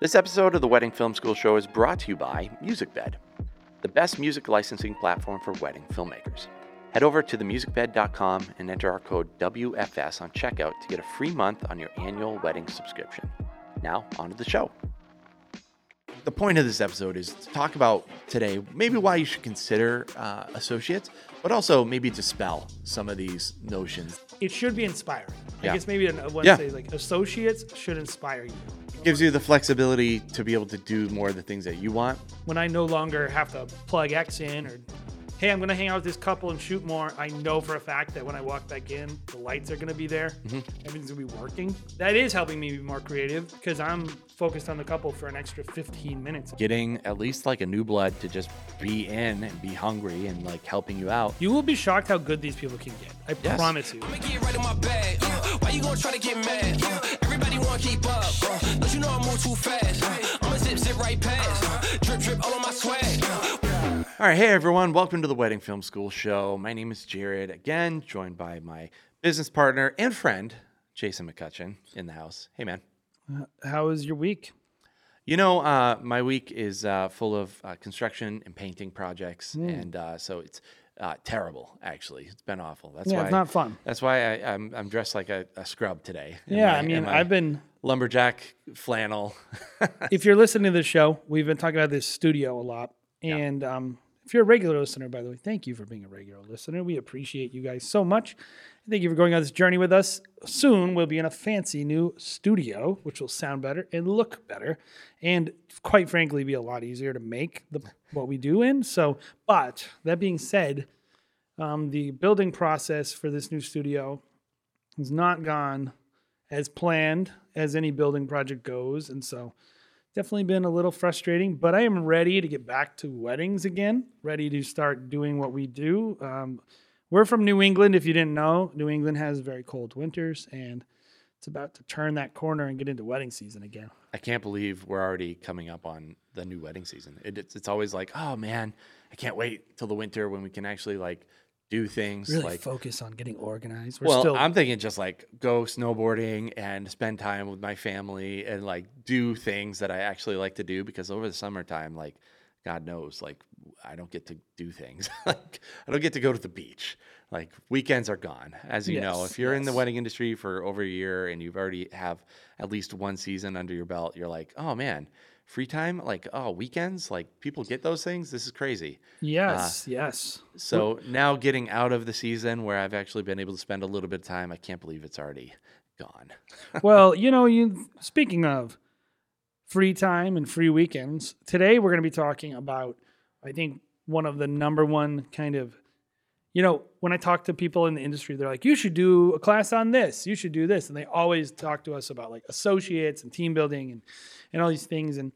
This episode of the Wedding Film School Show is brought to you by MusicBed, the best music licensing platform for wedding filmmakers. Head over to themusicbed.com and enter our code WFS on checkout to get a free month on your annual wedding subscription. Now, on to the show. The point of this episode is to talk about today maybe why you should consider uh, associates, but also maybe dispel some of these notions. It should be inspiring. Yeah. I guess maybe I want to say like associates should inspire you. gives you the flexibility to be able to do more of the things that you want. When I no longer have to plug X in or hey, I'm gonna hang out with this couple and shoot more. I know for a fact that when I walk back in, the lights are gonna be there. Mm-hmm. Everything's gonna be working. That is helping me be more creative because I'm focused on the couple for an extra 15 minutes. Getting at least like a new blood to just be in and be hungry and like helping you out. You will be shocked how good these people can get. I Yes. promise you. Get right in my bag. Uh, why you gonna try to get mad? Uh, everybody wanna keep up. Uh, don't you know I move too fast? Uh, I'ma zip zip right past. Uh, drip drip all on my swag. Uh, All right, hey everyone, welcome to the Wedding Film School Show. My name is Jared, again, joined by my business partner and friend, Jason McCutcheon, in the house. Hey man. How was your week? You know, uh, my week is uh, full of uh, construction and painting projects, Hmm. and uh, so it's uh, terrible. Actually, it's been awful. That's Yeah, why it's not fun. That's why I, I'm I'm dressed like a, a scrub today. Yeah, my- I mean, I've been lumberjack flannel. if you're listening to the show, we've been talking about this studio a lot. And um, if you're a regular listener, by the way, thank you for being a regular listener. We appreciate you guys so much. Thank you for going on this journey with us. Soon we'll be in a fancy new studio, which will sound better and look better, and quite frankly, be a lot easier to make the, what we do in. So, but that being said, um, the building process for this new studio has not gone as planned as any building project goes, and so definitely been a little frustrating, but I am ready to get back to weddings again, ready to start doing what we do. Um, we're from New England, if you didn't know. New England has very cold winters, and it's about to turn that corner and get into wedding season again. I can't believe we're already coming up on the new wedding season. It, it's, it's always like, oh man, I can't wait till the winter when we can actually like do things Really like. focus on getting organized. We're well, still I'm thinking just like go snowboarding and spend time with my family and like do things that I actually like to do because over the summertime, like God knows, like I don't get to do things. like I don't get to go to the beach. Like weekends are gone, as you know. If you're in the wedding industry for over a year and you've already have at least one season under your belt, you're like, oh man, free time, like oh weekends, like people get those things. This is crazy. Uh, yes, yes. So now getting out of the season where I've actually been able to spend a little bit of time, I can't believe it's already gone. well, you know, you speaking of free time and free weekends, today we're going to be talking about I think one of the number one kind of you know, when I talk to people in the industry, they're like, "You should do a class on this. You should do this." And they always talk to us about like associates and team building and and all these things and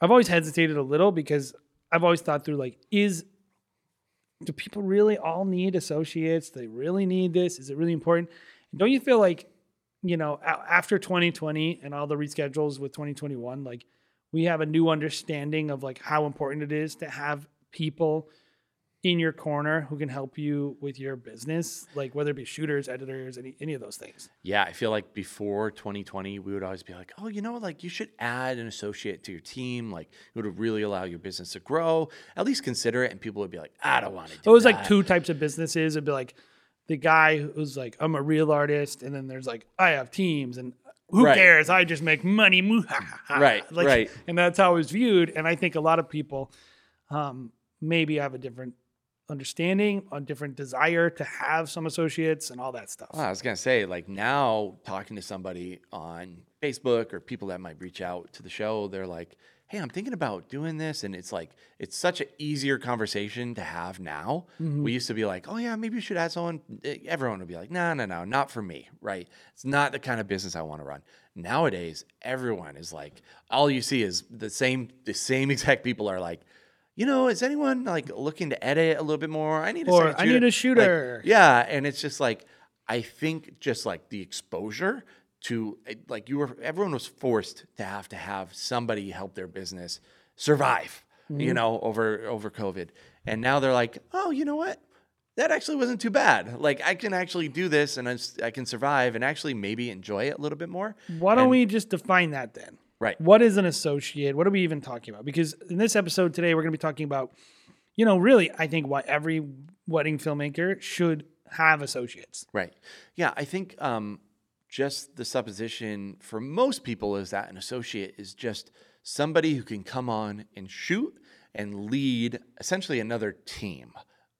I've always hesitated a little because I've always thought through like is do people really all need associates? Do they really need this? Is it really important? And don't you feel like, you know, after 2020 and all the reschedules with 2021, like we have a new understanding of like how important it is to have people in your corner who can help you with your business, like whether it be shooters, editors, any any of those things. Yeah, I feel like before 2020, we would always be like, oh, you know, like you should add an associate to your team. Like it would really allow your business to grow. At least consider it. And people would be like, I don't want to do It was that. like two types of businesses. It'd be like the guy who's like, I'm a real artist, and then there's like, I have teams, and who Right. cares? I just make money. Right, like, right. And that's how it was viewed. And I think a lot of people um, maybe have a different understanding, a different desire to have some associates and all that stuff. Well, I was gonna say, like now talking to somebody on Facebook or people that might reach out to the show, they're like, "Hey, I'm thinking about doing this," and it's like it's such an easier conversation to have now. We used to be like, "Oh yeah, maybe you should add someone." Eh, Everyone would be like, "No, no, no, not for me." Right? It's not the kind of business I want to run. Nowadays, everyone is like, all you see is the same. The same exact people are like. You know, is anyone like looking to edit a little bit more? I need a Or, "I need a Like, shooter." yeah, and it's just like I think just like the exposure to eh, like you were everyone was forced to have to have somebody help their business survive, you know, over over COVID. And now they're like, "Oh, you know what? That actually wasn't too bad. Like I can actually do this and i can survive and actually maybe enjoy it a little bit more." Why don't And- we just define that then? Right. What is an associate? What are we even talking about? Because in this episode today, we're going to be talking about, you know, really, I think why every wedding filmmaker should have associates. Right. Yeah, I think um, just the supposition for most people is that an associate is just somebody who can come on and shoot and lead essentially another team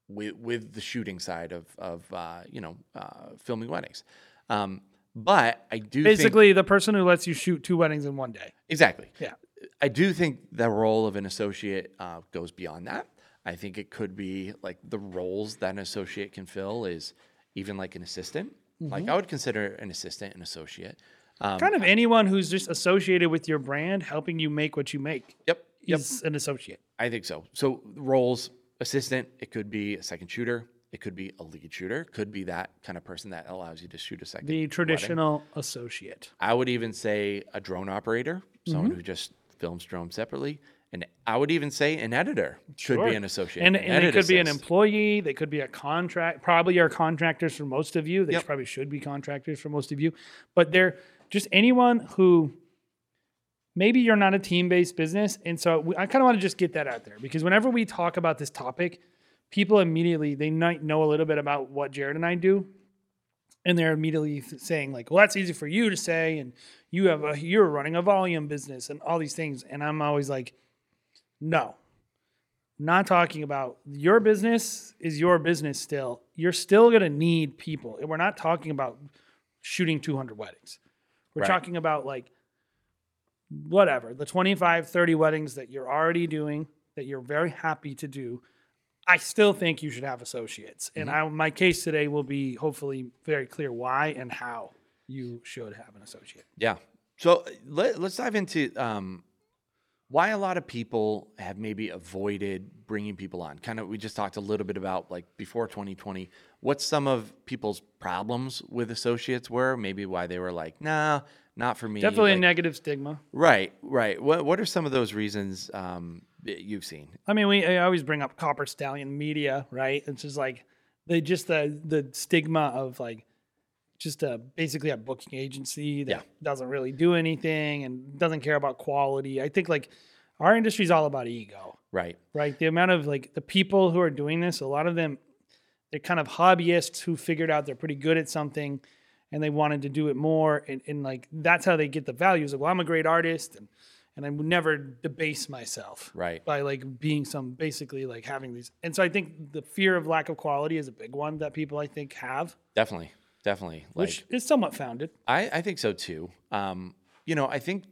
with with the shooting side of of uh, you know uh, filming weddings. Um, but I do think, Basically, the person who lets you shoot two weddings in one day. exactly. Yeah. I do think the role of an associate uh, goes beyond that. I think it could be like the roles that an associate can fill is even like an assistant. Like I would consider an assistant an associate. Um, Kind of anyone who's just associated with your brand, helping you make what you make, yep. Yep. is an associate. I think so. So roles assistant, it could be a second shooter, it could be a lead shooter, could be that kind of person that allows you to shoot a second. The wedding. traditional associate. I would even say a drone operator, someone Mm-hmm. who just films drones separately. And I would even say an editor should Sure. be an associate. And, an and they could be an employee. They could be a contract. Probably are contractors for most of you. They Yep. probably should be contractors for most of you. But they're just anyone who maybe you're not a team based business. And so we, I kind of want to just get that out there because whenever we talk about this topic, people immediately they might know a little bit about what Jared and I do. And they're immediately saying like, "Well, that's easy for you to say, and you have a you're running a volume business and all these things." And I'm always like, "No, not talking about your business is your business still. You're still going to need people. We're not talking about shooting 200 weddings. We're Right. talking about like whatever, the 25, 30 weddings that you're already doing that you're very happy to do. I still think you should have associates. And I, my case today will be hopefully very clear why and how you should have an associate. Yeah. So let, let's dive into um, why a lot of people have maybe avoided bringing people on. Kind of, we just talked a little bit about like before 2020, what some of people's problems with associates were, maybe why they were like, nah, not for me. Definitely a negative stigma. Right, right. What What are some of those reasons um, you've seen? I mean, we I always bring up Copper Stallion Media, right? It's just like they just the the stigma of like just a basically a booking agency that Yeah. doesn't really do anything and doesn't care about quality. I think like our industry is all about ego, Right, right? The amount of like the people who are doing this, a lot of them, they're kind of hobbyists who figured out they're pretty good at something and they wanted to do it more. And, and like that's how they get the values. Like, well, I'm a great artist and and I would never debase myself right. by like being some basically like having these. And so I think the fear of lack of quality is a big one that people I think have, Definitely, definitely. Like, which is somewhat founded. I, I think so too. Um, you know, I think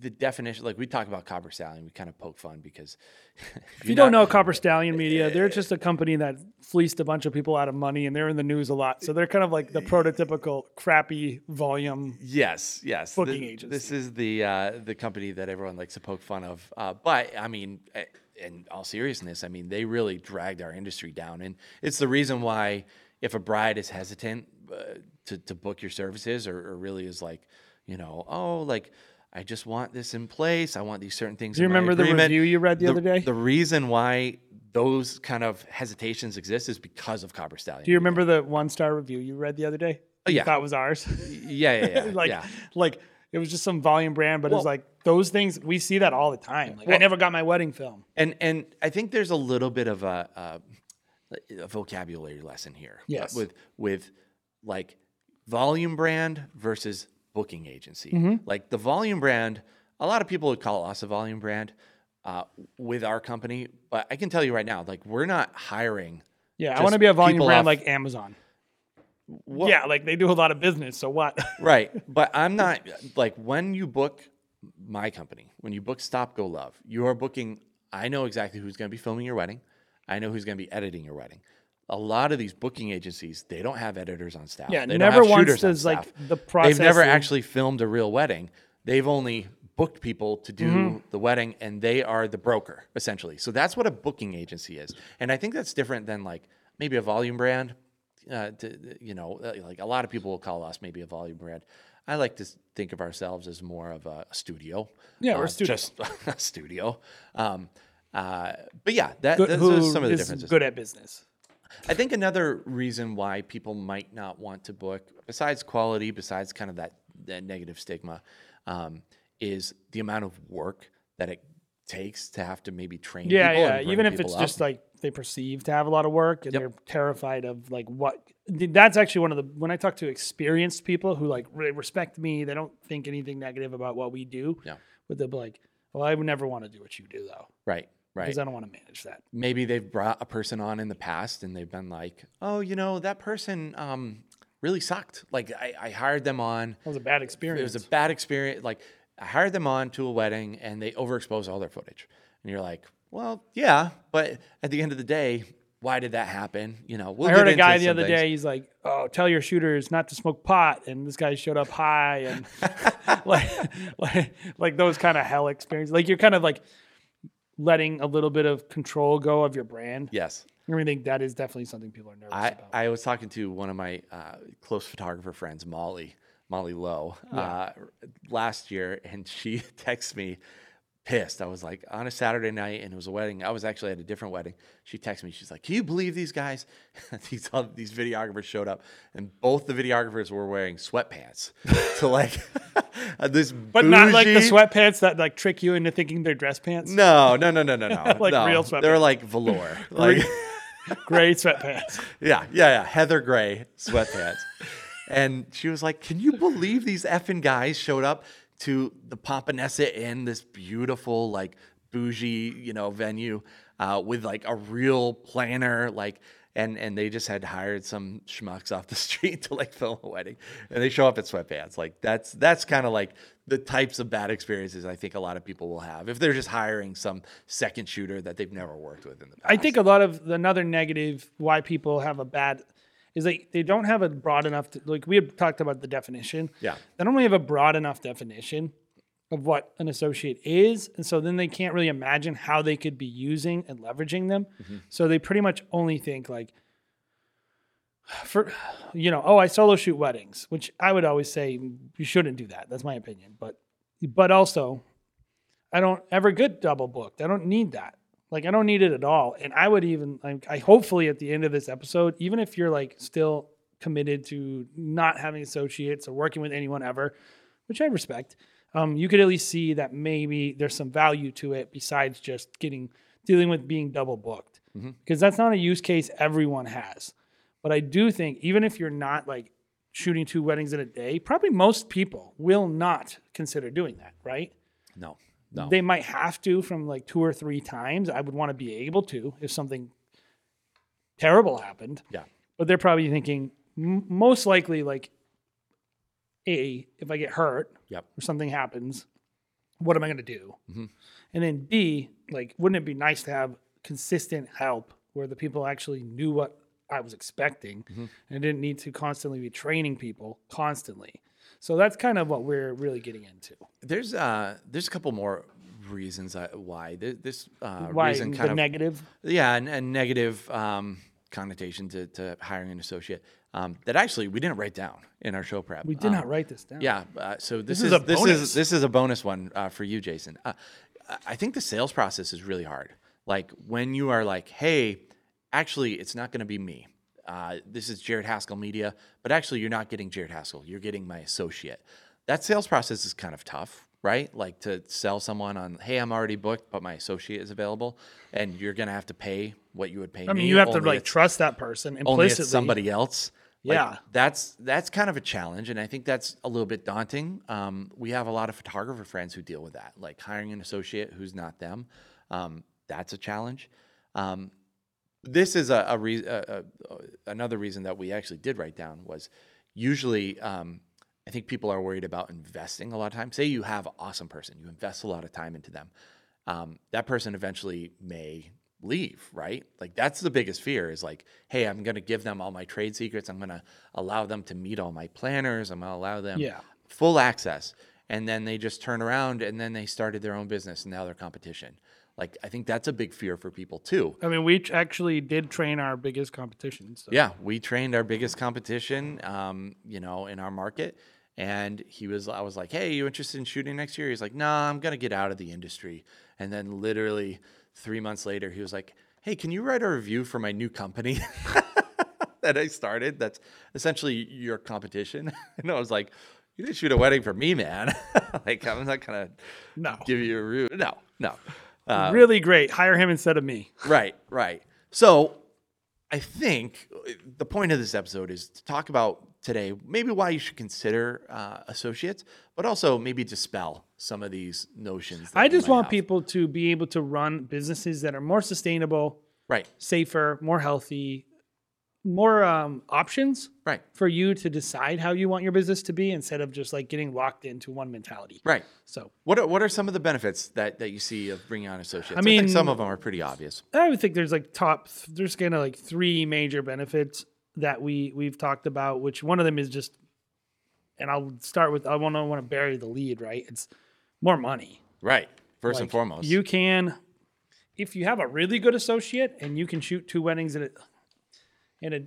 the definition, like we talk about Copper Stallion, we kind of poke fun because If you don't know Copper Stallion Media, they're just a company that fleeced a bunch of people out of money and they're in the news a lot. So they're kind of like the prototypical crappy volume. Yes, yes. Booking Th- agency. This is the uh, the company that everyone likes to poke fun of. Uh, but I mean, eh, in all seriousness, I mean, they really dragged our industry down, and it's the reason why if a bride is hesitant uh, to to book your services, or, or really is like, you know, oh, like. I just want this in place. I want these certain things. Do you remember the review you read the other day? The reason why those kind of hesitations exist is because of Copper Stallion. Do you remember the one star review you read the other day? Oh, yeah. thought was ours. Yeah, yeah, yeah. like, yeah. like it was just some volume brand, but it's Well- like those things we see that all the time. Like I never got my wedding film. And and I think there's a little bit of a, a, a vocabulary lesson here. Yes. With with like volume brand versus booking agency. Mm-hmm. Like the volume brand, a lot of people would call us a volume brand uh, with our company, but I can tell you right now, like we're not hiring. Yeah, I want to be a volume brand off- like Amazon. Yeah, like they do a lot of business. So what? right. But I'm not like when you book my company, when you book Stop Go Love, you are booking. I know exactly who's going to be filming your wedding. I know who's going to be editing your wedding. A lot of these booking agencies, they don't have editors on staff. Yeah, they never once shooters on like, the They've never actually filmed a real wedding. They've only booked people to do Mm-hmm. the wedding, and they are the broker essentially. So that's what a booking agency is, and I think that's different than like maybe a volume brand. Uh, to, you know, uh, like a lot of people will call us maybe a volume brand. I like to think of ourselves as more of a studio. Yeah, we're a Uh, studio. Just a studio. Um, uh, but yeah, that, Good- those are some of the differences. good at business. I think another reason why people might not want to book, besides quality, besides kind of that, that negative stigma, um, is the amount of work that it takes to have to maybe train Yeah, people. yeah. Even if it's up. just like they perceive to have a lot of work and Yep. they're terrified of like what. That's actually one of the when I talk to experienced people who like really respect me, they don't think anything negative about what we do. Yeah. But they'll be like, "Well, I would never want to do what you do though, right, right. because I don't want to manage that." maybe they've brought a person on in the past and they've been like, oh, you know, that person um, really sucked. Like I, I hired them on. That was a bad experience. It was a bad experience. Like I hired them on to a wedding and they overexposed all their footage. And you're like, well, yeah, but at the end of the day, why did that happen? You know, we'll I heard a guy the other things. day. He's like, "Oh, tell your shooters not to smoke pot," and this guy showed up high, and like, like, like those kind of hell experiences. Like you're kind of like letting a little bit of control go of your brand. Yes. I think that is definitely something people are nervous I, about. I was talking to one of my uh, close photographer friends, Molly, Molly Lowe, uh, last year, and she texted me pissed. I was like on a Saturday night, and it was a wedding. I was actually at a different wedding. She texted me. She's like, "Can you believe these guys? these all, these videographers showed up, and both the videographers were wearing sweatpants to like uh, this, but not like the sweatpants that like trick you into thinking they're dress pants. No, no, no, no, no, no. Like no. real sweatpants. They're like velour. Like. Gray sweatpants. Yeah, yeah, yeah. Heather Gray sweatpants. and she was like, Can you believe these effing guys showed up to the Pomponessa Inn, this beautiful, like bougie, you know, venue, uh, with like a real planner, like and and they just had hired some schmucks off the street to like film a wedding. And they show up in sweatpants. Like that's that's kind of like the types of bad experiences I think a lot of people will have if they're just hiring some second shooter that they've never worked with in the past. I think a lot of another negative why people have a bad is like they don't have a broad enough like we had talked about the definition. Yeah. They don't really have a broad enough definition of what an associate is. And so then they can't really imagine how they could be using and leveraging them. Mm-hmm. So they pretty much only think like for you know, oh, I solo shoot weddings, which I would always say you shouldn't do that. That's my opinion. But but also I don't ever get double booked. I don't need that. Like I don't need it at all. And I would even like I hopefully at the end of this episode, even if you're like still committed to not having associates or working with anyone ever, which I respect, um, you could at least see that maybe there's some value to it besides just getting dealing with being double booked. Because that's not a use case everyone has. But I do think even if you're not like shooting two weddings in a day, probably most people will not consider doing that, right? no. No. They might have to from like two or three times. I would want to be able to if something terrible happened. yeah. But they're probably thinking m- most likely like, a if I get hurt Yep. or something happens, what am I going to do? Mm-hmm. And then B, like, wouldn't it be nice to have consistent help where the people actually knew what I was expecting mm-hmm. and didn't need to constantly be training people constantly? So that's kind of what we're really getting into. There's uh there's a couple more reasons uh, why this uh, Why reason kind of negative? yeah and, and negative um, connotation to, to hiring an associate um, that actually we didn't write down in our show prep. We did Um, not write this down. Yeah, uh, so this, is is, a this bonus. is this is a bonus one uh, for you, Jason. Uh, I- I think the sales process is really hard. Like when you are like, hey, actually, it's not going to be me. Uh, this is Jared Haskell Media, but actually, you're not getting Jared Haskell. You're getting my associate. That sales process is kind of tough, right? Like to sell someone on, hey, I'm already booked, but my associate is available, and you're going to have to pay what you would pay I mean, me. you have to like trust that person implicitly. somebody else. Like, Yeah. that's that's kind of a challenge, and I think that's a little bit daunting. Um, we have a lot of photographer friends who deal with that, like hiring an associate who's not them. Um, that's a challenge. Um, this is a, a, re- a, a another reason that we actually did write down was usually um, I think people are worried about investing a lot of time. Say you have an awesome person, you invest a lot of time into them. Um, that person eventually may leave, right? Like that's the biggest fear is like, hey, I'm going to give them all my trade secrets. I'm going to allow them to meet all my planners. I'm going to allow them Yeah. full access. And then they just turn around and then they started their own business and now they're competition. Like I think that's a big fear for people too. I mean, we actually did train our biggest competition. So. Yeah, we trained our biggest competition, um, you know, in our market. And he was, I was like, hey, you interested in shooting next year? He's like, nah, I'm going to get out of the industry. And then literally three months later, he was like, hey, can you write a review for my new company that I started? That's essentially your competition. And I was like, you didn't shoot a wedding for me, man. like I'm not gonna No. give you a review. No, no. Uh, really great. Hire him instead of me. Right, right. So I think uh, the point of this episode is to talk about today maybe why you should consider uh, associates, but also maybe dispel some of these notions. I just want have. people to be able to run businesses that are more sustainable, Right, safer, more healthy, more um, options right, for you to decide how you want your business to be instead of just like getting locked into one mentality. right. So What are, what are some of the benefits that, that you see of bringing on associates? I, mean- think some of them are pretty obvious. I would think there's like top, there's kind of like three major benefits that we we've talked about. Which one of them is just, and I'll start with I want to want to bury the lead. Right, it's more money. Right, first and foremost. You can, if you have a really good associate and you can shoot two weddings at a, in a,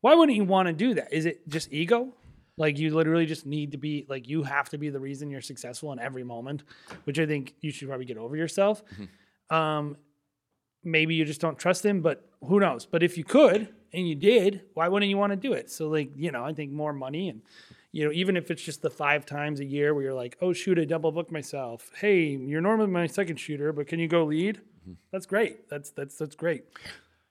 why wouldn't you want to do that? Is it just ego? Like you literally just need to be like you have to be the reason you're successful in every moment, which I think you should probably get over yourself. Um, maybe you just don't trust him, but who knows? But if you could and you did, why wouldn't you want to do it? So like you know, I think more money and you know, even if it's just the five times a year where you're like, oh shoot, I double booked myself. Hey, you're normally my second shooter, but can you go lead? That's great. That's that's that's great.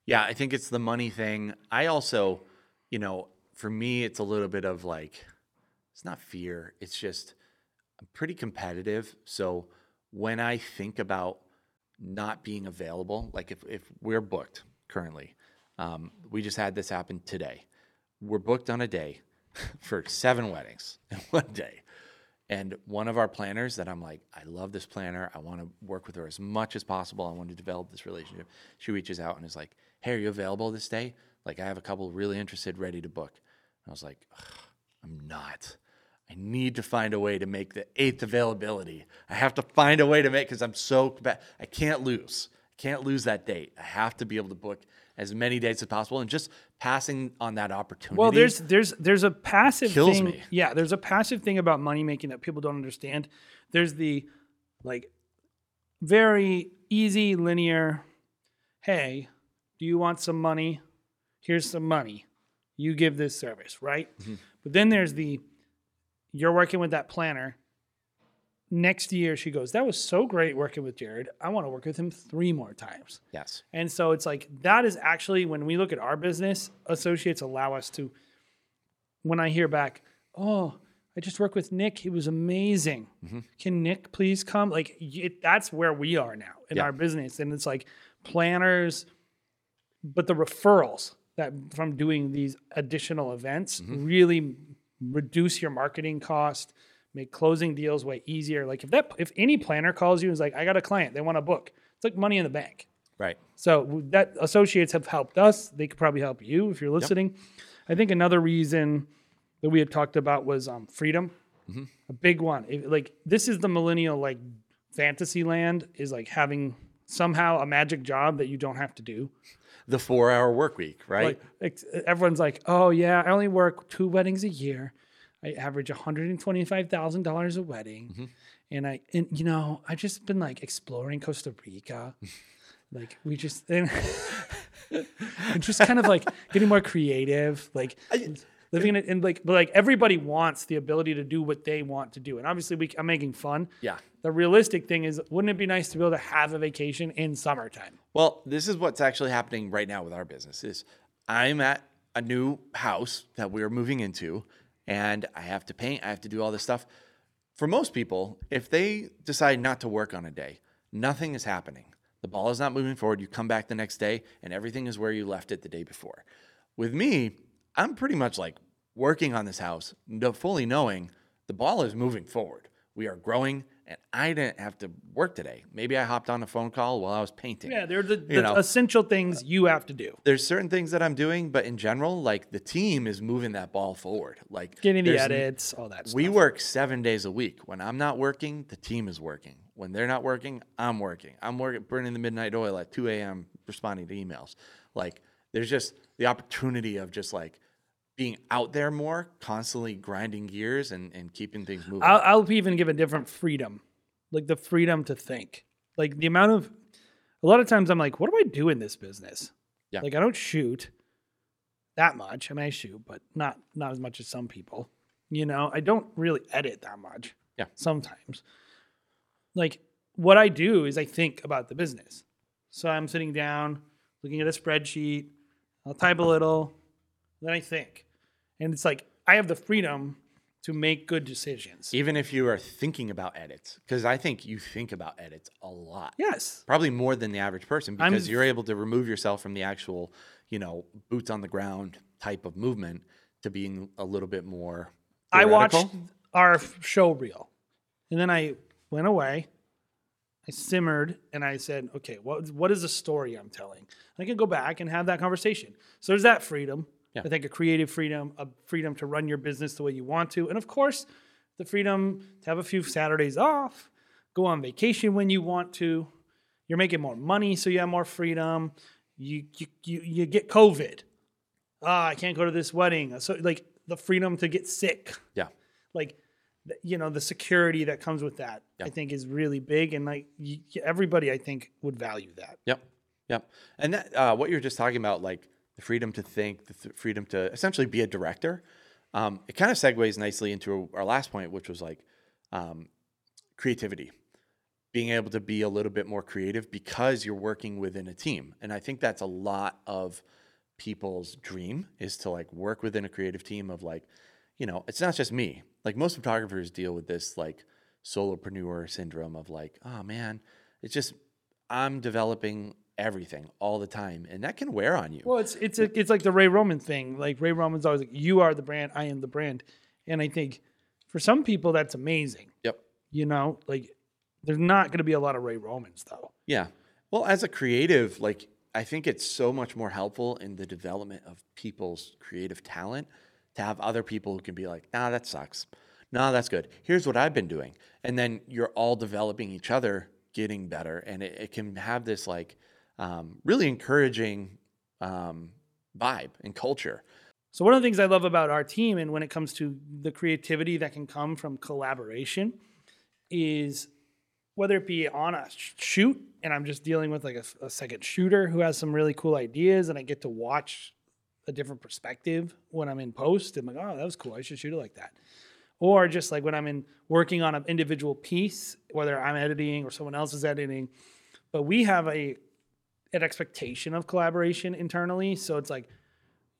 Yeah, I think it's the money thing. I also, you know, for me, it's a little bit of like, it's not fear. It's just, I'm pretty competitive. So when I think about not being available, like if, if we're booked currently, um, we just had this happen today. We're booked on a day for seven weddings in one day. And one of our planners that I'm like, I love this planner. I want to work with her as much as possible. I want to develop this relationship. She reaches out and is like, Hey, are you available this day? Like, I have a couple really interested, ready to book. And I was like, I'm not. I need to find a way to make the eighth availability. I have to find a way to make because I'm so compa- I can't lose. I can't lose that date. I have to be able to book as many dates as possible and just passing on that opportunity. Well, there's there's there's a passive Kills thing. me. Yeah, there's a passive thing about money making that people don't understand. There's the like very easy linear. Hey, do you want some money? Here's some money. You give this service, right? Mm-hmm. But then there's the you're working with that planner. Next year, she goes, That was so great working with Jared. I want to work with him three more times. yes. And so it's like that is actually when we look at our business, associates allow us to. When I hear back, oh, I just worked with Nick. He was amazing. Mm-hmm. Can Nick please come? Like it, that's where we are now in Yeah. our business, and it's like planners, but the referrals that from doing these additional events mm-hmm. really reduce your marketing cost, make closing deals way easier. Like if that if any planner calls you and is like, I got a client, they want to book, it's like money in the bank. Right. So that associates have helped us. They could probably help you if you're listening. I think another reason that we had talked about was um, freedom, a big one. If- like this is the millennial like fantasy land is like having somehow a magic job that you don't have to do. The four hour work week, right? Like everyone's like, oh yeah, I only work two weddings a year. I average one hundred and twenty five thousand dollars a wedding, mm-hmm. and I and you know I just been like exploring Costa Rica, like we just and, and just kind of like getting more creative, like living in it and like but like everybody wants the ability to do what they want to do, and obviously we I'm making fun. yeah. The realistic thing is, wouldn't it be nice to be able to have a vacation in summertime? Well, this is what's actually happening right now with our business is I'm at a new house that we're moving into and I have to paint, I have to do all this stuff. For most people, if they decide not to work on a day, nothing is happening. The ball is not moving forward. You come back the next day and everything is where you left it the day before. With me, I'm pretty much like working on this house, fully knowing the ball is moving forward. We are growing and I didn't have to work today. Maybe I hopped on a phone call while I was painting. Yeah, they're the, the essential things you have to do. there's certain things that I'm doing, but in general, like the team is moving that ball forward. Like Getting the edits, all that stuff. We work seven days a week. When I'm not working, the team is working. When they're not working, I'm working. I'm working, burning the midnight oil at 2 a.m. responding to emails. Like there's just the opportunity of just like being out there more, constantly grinding gears and, and keeping things moving. I'll, I'll even give a different freedom, like the freedom to think. Like the amount of, a lot of times I'm like, what do I do in this business? Yeah. Like I don't shoot that much. I mean, I shoot, but not not as much as some people. You know, I don't really edit that much. Yeah. Sometimes. Like what I do is I think about the business. So I'm sitting down, looking at a spreadsheet, I'll type a little, then I think. And it's like I have the freedom to make good decisions. Even if you are thinking about edits, because I think you think about edits a lot. Yes. Probably more than the average person I'm- because you're able to remove yourself from the actual, you know, boots on the ground type of movement to being a little bit more. I watched our show reel, and then I went away. I simmered and I said, "Okay, what what is the story I'm telling?" I can go back and have that conversation. So there's that freedom. Yeah. I think a creative freedom, a freedom to run your business the way you want to, and of course, the freedom to have a few Saturdays off, go on vacation when you want to. You're making more money, so you have more freedom. You you you, you get COVID. Ah, I can't go to this wedding. So like the freedom to get sick Yeah. like you know the security that comes with that i think is really big and like everybody i think would value that Yep. Yep. And that, uh, what you're just talking about, like the freedom to think, the th- freedom to essentially be a director, um, it kind of segues nicely into our last point, which was like um, creativity, being able to be a little bit more creative because you're working within a team. And I think that's a lot of people's dream is to like work within a creative team of like, you know, it's not just me. Like most photographers deal with this like solopreneur syndrome of like, oh man, it's just I'm developing everything all the time, and that can wear on you. well it's it's a, it's like the ray roman thing like ray roman's always like you are the brand i am the brand and i think for some people that's amazing yep. you know like there's not going to be a lot of ray romans though Yeah. Well, as a creative, like I think it's so much more helpful in the development of people's creative talent to have other people who can be like, nah, that sucks. Nah, that's good. Here's what I've been doing. And then you're all developing each other, getting better. And it, it can have this like um, really encouraging um, vibe and culture. So one of the things I love about our team and when it comes to the creativity that can come from collaboration is whether it be on a shoot and I'm just dealing with like a, a second shooter who has some really cool ideas and I get to watch a different perspective when I'm in post. I'm like, oh, that was cool. I should shoot it like that. Or just like when I'm in working on an individual piece, whether I'm editing or someone else is editing, but we have a an expectation of collaboration internally. So it's like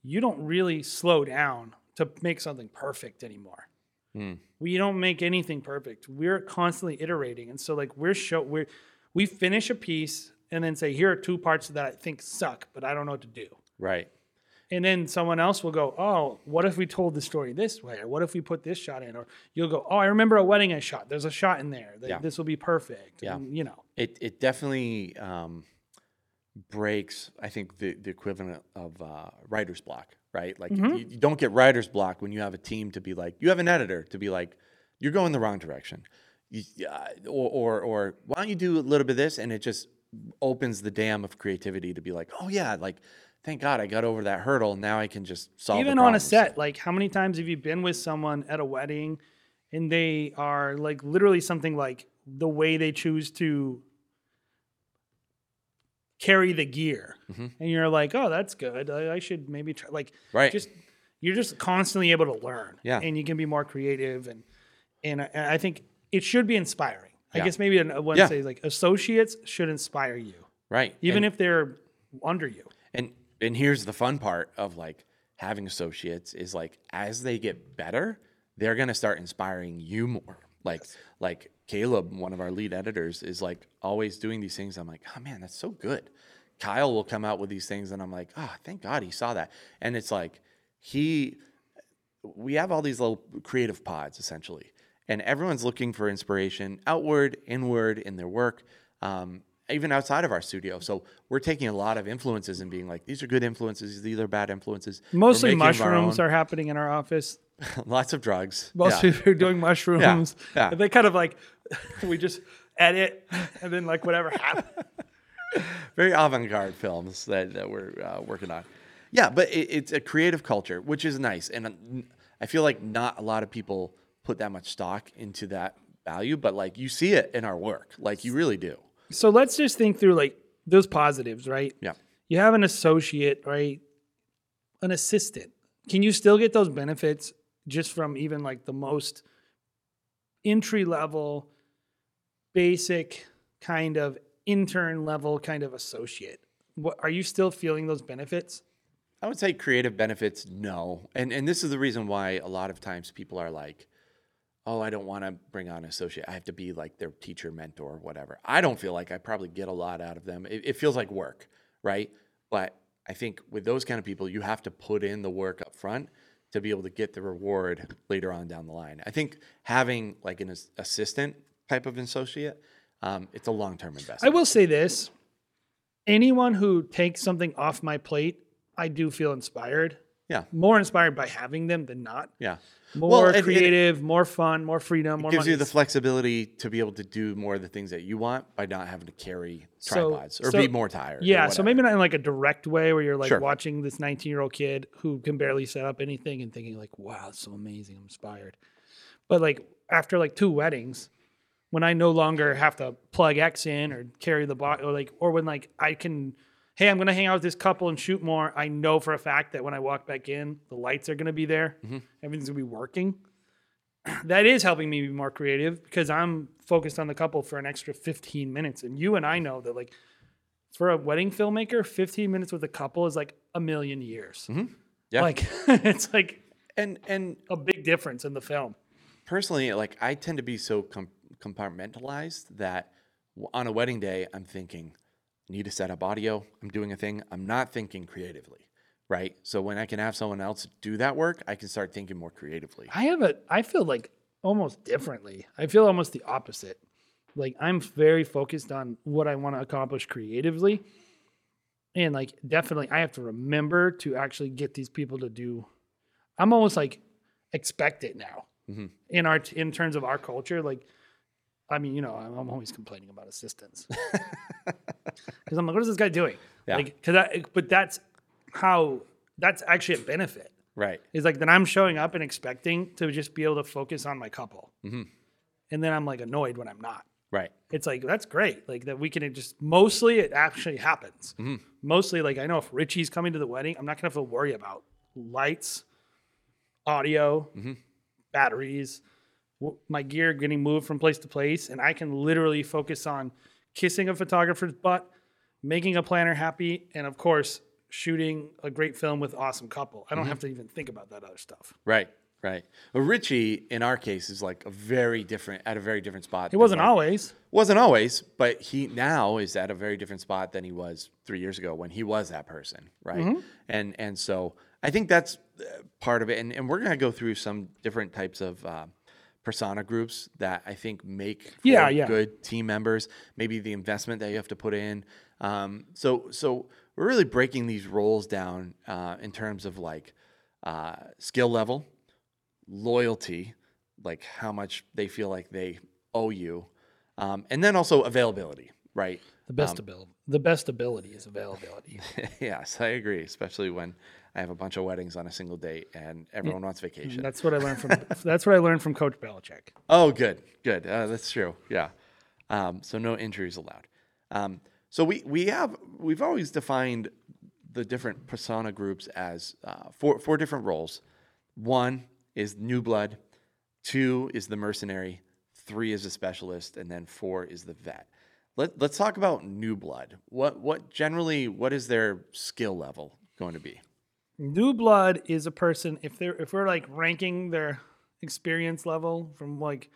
you don't really slow down to make something perfect anymore. We don't make anything perfect. We're constantly iterating, and so like we're show we're we finish a piece and then say here are two parts that I think suck, but I don't know what to do. Right. And then someone else will go, oh, what if we told the story this way, or what if we put this shot in, or you'll go, oh, I remember a wedding I shot. There's a shot in there. That Yeah. This will be perfect. Yeah. And, you know, It it definitely um, breaks. I think the the equivalent of uh, writer's block, right? Like you, you don't get writer's block when you have a team to be like you have an editor to be like you're going the wrong direction, you, uh, or, or or why don't you do a little bit of this, and it just opens the dam of creativity to be like, oh yeah, like thank God I got over that hurdle. Now I can just solve. even on a set, like how many times have you been with someone at a wedding and they are like literally something like the way they choose to carry the gear, mm-hmm. and you're like, oh, that's good. I, I should maybe try. Like, Right. Just you're just constantly able to learn, Yeah. and you can be more creative, and and I, I think it should be inspiring. I guess maybe I want Yeah. say like associates should inspire you, right? even And- if they're under you. And and here's the fun part of like having associates is like as they get better, they're gonna start inspiring you more. Like like Caleb, one of our lead editors, is like always doing these things. I'm like, oh man, that's so good. Kyle will come out with these things, and I'm like, oh, thank God he saw that. And it's like he we have all these little creative pods essentially, and everyone's looking for inspiration outward, inward in their work, um, even outside of our studio. So we're taking a lot of influences and being like, these are good influences, these are bad influences. Mostly mushrooms are happening in our office. lots of drugs. Most Yeah. people are doing mushrooms. yeah. And they kind of like we just edit and then like whatever happens. very avant-garde films that, that we're uh, working on. Yeah, but it, it's a creative culture, which is nice, and uh, I feel like not a lot of people put that much stock into that value, but like you see it in our work, like you really do. So let's just think through like those positives, right? Yeah. You have an associate, right? An assistant. Can you still get those benefits just from even like the most entry level, basic kind of intern level kind of associate. What are you still feeling those benefits? I would say creative benefits, no. And and this is the reason why a lot of times people are like, oh, I don't want to bring on an associate. I have to be like their teacher, mentor, whatever. I don't feel like I probably get a lot out of them. It, it feels like work, right? But I think with those kind of people, you have to put in the work up front to be able to get the reward later on down the line. I think having like an assistant type of associate, um, it's a long term investment. I will say this anyone who takes something off my plate, I do feel inspired. Yeah. More inspired by having them than not. Yeah. More it- creative, more fun, more freedom, more gives money. you the flexibility to be able to do more of the things that you want by not having to carry So- tripods or so- be more tired. Yeah, so maybe not in like a direct way where you're like Sure. watching this 19 year old kid who can barely set up anything and thinking like, wow, it's so amazing, I'm inspired. But like after like two weddings, when I no longer have to plug X in or carry the box or like, or when like I can, hey, I'm gonna hang out with this couple and shoot more. I know for a fact that when I walk back in, the lights are gonna be there, Mm-hmm. everything's gonna be working. That is helping me be more creative because I'm focused on the couple for an extra 15 minutes. And you and I know that like for a wedding filmmaker, 15 minutes with a couple is like a million years. Yeah. Like it's like and and a big difference in the film. personally, like I tend to be so com- compartmentalized that on a wedding day, I'm thinking, need to set up audio. I'm doing a thing. I'm not thinking creatively, right? So when I can have someone else do that work, I can start thinking more creatively. I have a I feel like almost differently. I feel almost the opposite. Like I'm very focused on what I want to accomplish creatively. And like definitely I have to remember to actually get these people to do I'm almost like expect it now. Mhm. In our in terms of our culture like I mean, you know, I'm, I'm always complaining about assistants. Cuz I'm like what is this guy doing? Yeah. Like cuz I but that's how that's actually a benefit Right. is like that I'm showing up and expecting to just be able to focus on my couple. Mhm. And then I'm like annoyed when I'm not. Right. It's like, that's great. Like that we can just, mostly it actually happens. Mostly, like I know if Richie's coming to the wedding, I'm not going to have to worry about lights, audio, batteries, w- my gear getting moved from place to place. And I can literally focus on kissing a photographer's butt, making a planner happy, and of course, shooting a great film with awesome couple. I don't have to even think about that other stuff. Right. Right. Well, Richie, in our case, is like a very different at a very different spot. It wasn't always. wasn't always, but he now is at a very different spot than he was three years ago when he was that person, right? Mm-hmm. And and so I think that's uh, part of it. And and we're gonna go through some different types of uh, persona groups that I think make for Yeah, yeah. good team members. Maybe the investment that you have to put in. Um, so so we're really breaking these roles down uh, in terms of like uh, skill level, loyalty, like how much they feel like they owe you, um, and then also availability, right? The best ability. The best ability is availability. yes, I agree, especially when I have a bunch of weddings on a single date and everyone wants vacation. That's what I learned from. that's what I learned from Coach Belichick. Oh, good, good. Uh, that's true. Yeah. Um, so no injuries allowed. Um, so we we have we've always defined the different persona groups as uh, four four different roles. One is new blood, two is the mercenary, three is a specialist, and then four is the vet. Let, let's talk about new blood. What what generally what is their skill level going to be? New blood is a person if they're if we're like ranking their experience level from like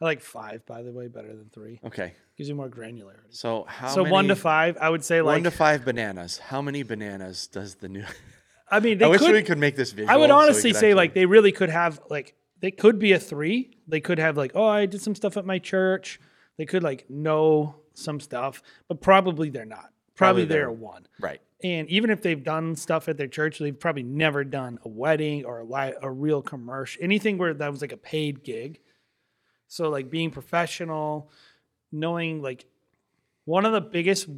I like five by the way better than three Okay, gives you more granularity. so how so one to five, I would say like one to five bananas. How many bananas does the new? I mean they I wish could. we could make this visual. I would honestly could say actually- like they really could have like they could be a three. They could have like oh I did some stuff at my church. They could like know some stuff, but probably they're not. Probably, Probably they're they're- a one. right. And even if they've done stuff at their church, they've probably never done a wedding or a, li- a real commercial, anything where that was like a paid gig. So, like being professional, knowing like one of the biggest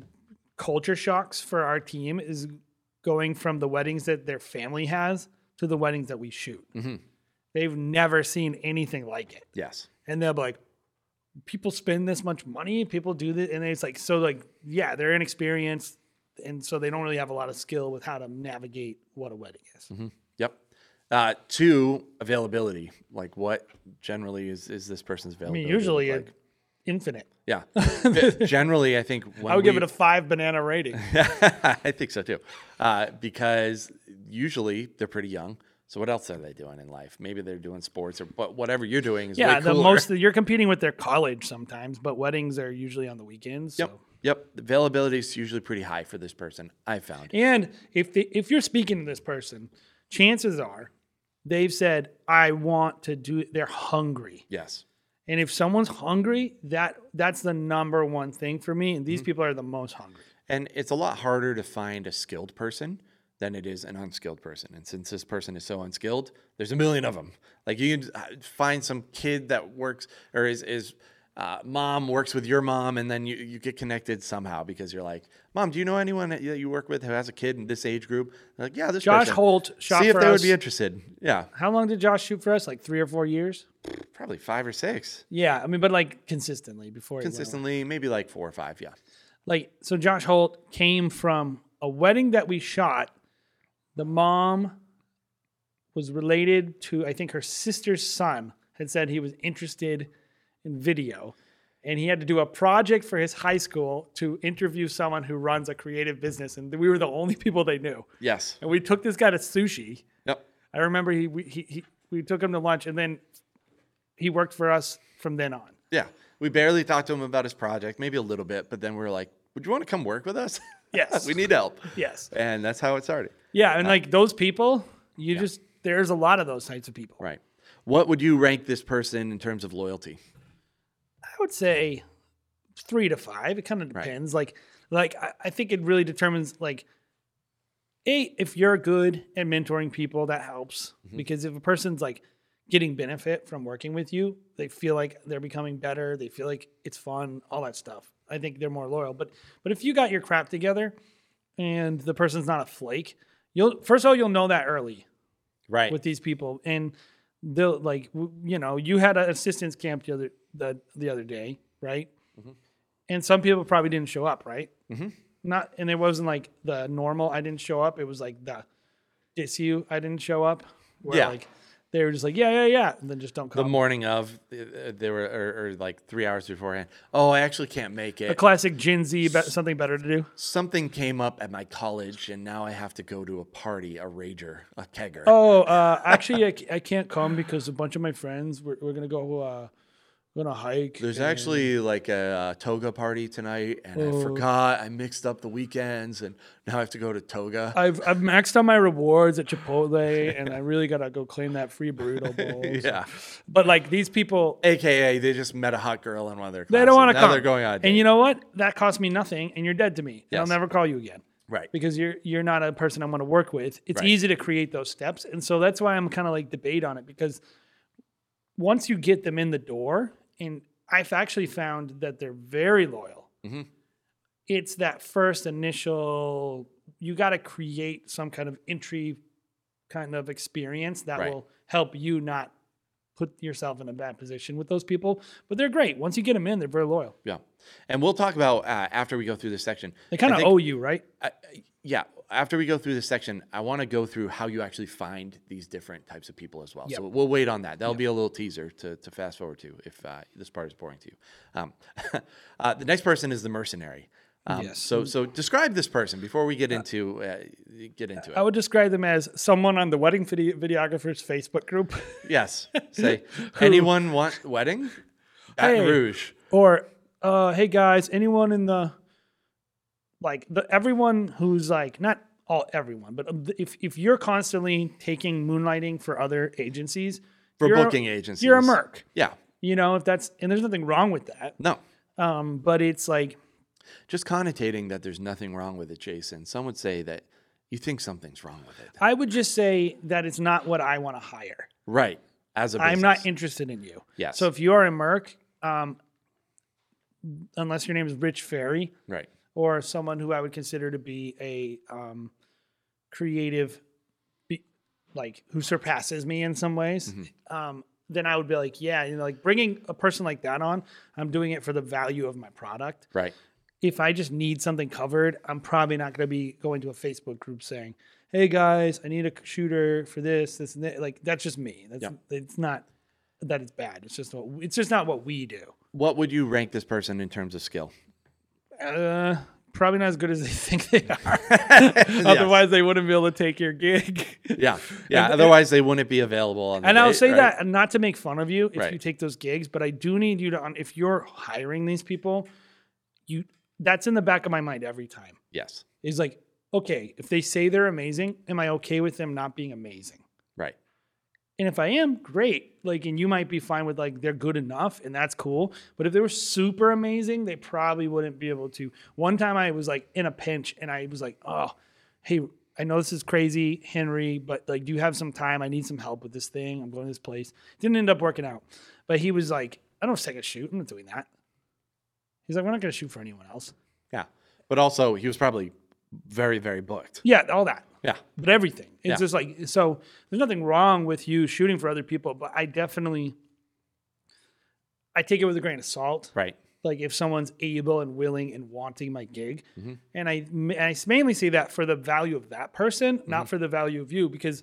culture shocks for our team is going from the weddings that their family has to the weddings that we shoot. Mm-hmm. They've never seen anything like it Yes. and they'll be like people spend this much money people do this and it's like so like yeah they're inexperienced and so they don't really have a lot of skill with how to navigate what a wedding is Yep. Uh, two, availability. Like, what generally is is this person's I availability? mean, usually like? infinite. yeah. generally, I think when I would give it a five banana rating. I think so too, uh, because usually they're pretty young. So what else are they doing in life? Maybe they're doing sports or but whatever you're doing is yeah, the most you're competing with their college sometimes, but weddings are usually on the weekends. Yep. So. Yep. Availability is usually pretty high for this person. I found. And if they, if you're speaking to this person, chances are they've said, "I want to do." it." They're hungry, Yes. and if someone's hungry, that that's the number one thing for me. And these Mm-hmm. people are the most hungry. And it's a lot harder to find a skilled person than it is an unskilled person. And since this person is so unskilled, there's a million of them. Like you can uh, find some kid that works or is is uh, mom works with your mom, and then you, you get connected somehow because you're like, Mom, do you know anyone that you work with who has a kid in this age group? They're like, yeah, this Josh person. Holt shot See if for they us. would be interested. Yeah, How long did Josh shoot for us? Like three or four years. probably five or six. Yeah, I mean, but like consistently before he went. Consistently, maybe like four or five. Yeah. like so Josh Holt came from a wedding that we shot. The mom was related to I think her sister's son had said he was interested in video and he had to do a project for his high school to interview someone who runs a creative business and we were the only people they knew. Yes. And we took this guy to sushi. Yep. I remember he we, he, he we took him to lunch and then he worked for us from then on. Yeah. We barely talked to him about his project, maybe a little bit, but then we were like, "Would you want to come work with us? Yes. we need help." Yes. And that's how it started. Yeah, and uh, like those people, you just there's a lot of those types of people. Right. What would you rank this person in terms of loyalty? I would say three to five. It kind of depends. Like, like I, I think it really determines like, a if you're good at mentoring people, that helps mm-hmm. because if a person's like getting benefit from working with you, they feel like they're becoming better. They feel like it's fun, all that stuff. I think they're more loyal. But but if you got your crap together, and the person's not a flake, you'll first of all you'll know that early. Right. with these people and they'll like you know you had an assistance camp the other the, the other day right Mm-hmm. and some people probably didn't show up right mm-hmm. not and it wasn't like the normal i didn't show up it was like the diss you i didn't show up where Yeah. like they were just like yeah yeah yeah and then just don't come. the morning of, uh, they were, or, or like three hours beforehand. Oh, I actually can't make it. a classic gen z be- something better to do Something came up at my college, and now I have to go to a party, a rager, a kegger. oh uh actually I can't come because a bunch of my friends we're, we're gonna go uh we're gonna hike There's and- actually like a, uh toga party tonight, and Oh. I forgot. I mixed up the weekends, and now I have to go to toga. I've I've maxed out my rewards at Chipotle, and I really gotta go claim that free burrito bowl. yeah. But like these people, AKA, they just met a hot girl in one of their. they don't want to come. They're going on. and you know what? That cost me nothing, and you're dead to me. And I'll never call you again right? because you're you're not a person I'm going to work with. It's Right. easy to create those steps, and so that's why I'm kind of like debate on it because once you get them in the door, and I've actually found that they're very loyal. Mm-hmm. It's that first initial. You got to create some kind of entry kind of experience that Right. will help you not put yourself in a bad position with those people. But they're great. Once you get them in, they're very loyal. Yeah, and we'll talk about uh, after we go through this section. They kind of owe you, right? I- yeah, after we go through this section, I want to go through how you actually find these different types of people as well. So we'll wait on that. That'll be a little teaser to, to fast forward to if uh, this part is boring to you. Um, uh, the next person is the mercenary. Um, Yes. So so describe this person before we get into uh, get into it. I would describe them as someone on the wedding video- videographer's Facebook group, yes. Say anyone want wedding? Baton Hey. Rouge. or uh, hey guys, anyone in the like the everyone who's like not all everyone, but if if you're constantly taking moonlighting for other agencies, For you're a- booking agencies. you're a merc. Yeah. You know, if that's and there's nothing wrong with that. No. Um, but it's like Just connotating that there's nothing wrong with it, Jason. Some would say that you think something's wrong with it. I would just say that it's not what I want to hire. Right. As a I'm not interested in you. Yes. So if you are a merc, um, unless your name is Rich Ferry right. or someone who I would consider to be a um, creative, be, like who surpasses me in some ways, Mm-hmm. um, then I would be like, yeah, you know, like bringing a person like that on, I'm doing it for the value of my product. Right. If I just need something covered, I'm probably not going to be going to a Facebook group saying, "Hey guys, I need a shooter for this, this, and that." Like that's just me. That's Yeah. it's not that it's bad. It's just what, it's just not what we do. What would you rank this person in terms of skill? Uh, probably not as good as they think they are. Otherwise, they wouldn't be able to take your gig. Yeah, yeah. Otherwise, they wouldn't be available. On the And I'll say right? that not to make fun of you if you take those gigs, but I do need you to if you're hiring these people, you that's in the back of my mind every time. Yes, Is like, okay, if they say they're amazing, am I okay with them not being amazing? right. And if I am, great. Like, and you might be fine with like they're good enough, and that's cool. But if they were super amazing, they probably wouldn't be able to. One time I was like in a pinch, and I was like, oh, hey, I know this is crazy, Henry, but like, do you have some time? I need some help with this thing. I'm going to this place. Didn't end up working out, but he was like, I don't second shoot. I'm not doing that. He's like, we're not going to shoot for anyone else. Yeah, but also he was probably very, very booked. Yeah, all that. Yeah, but everything. It's Yeah. just like so. There's nothing wrong with you shooting for other people, but I definitely I take it with a grain of salt. right. Like if someone's able and willing and wanting my gig, Mm-hmm. and I and I mainly say that for the value of that person, Mm-hmm. not for the value of you, because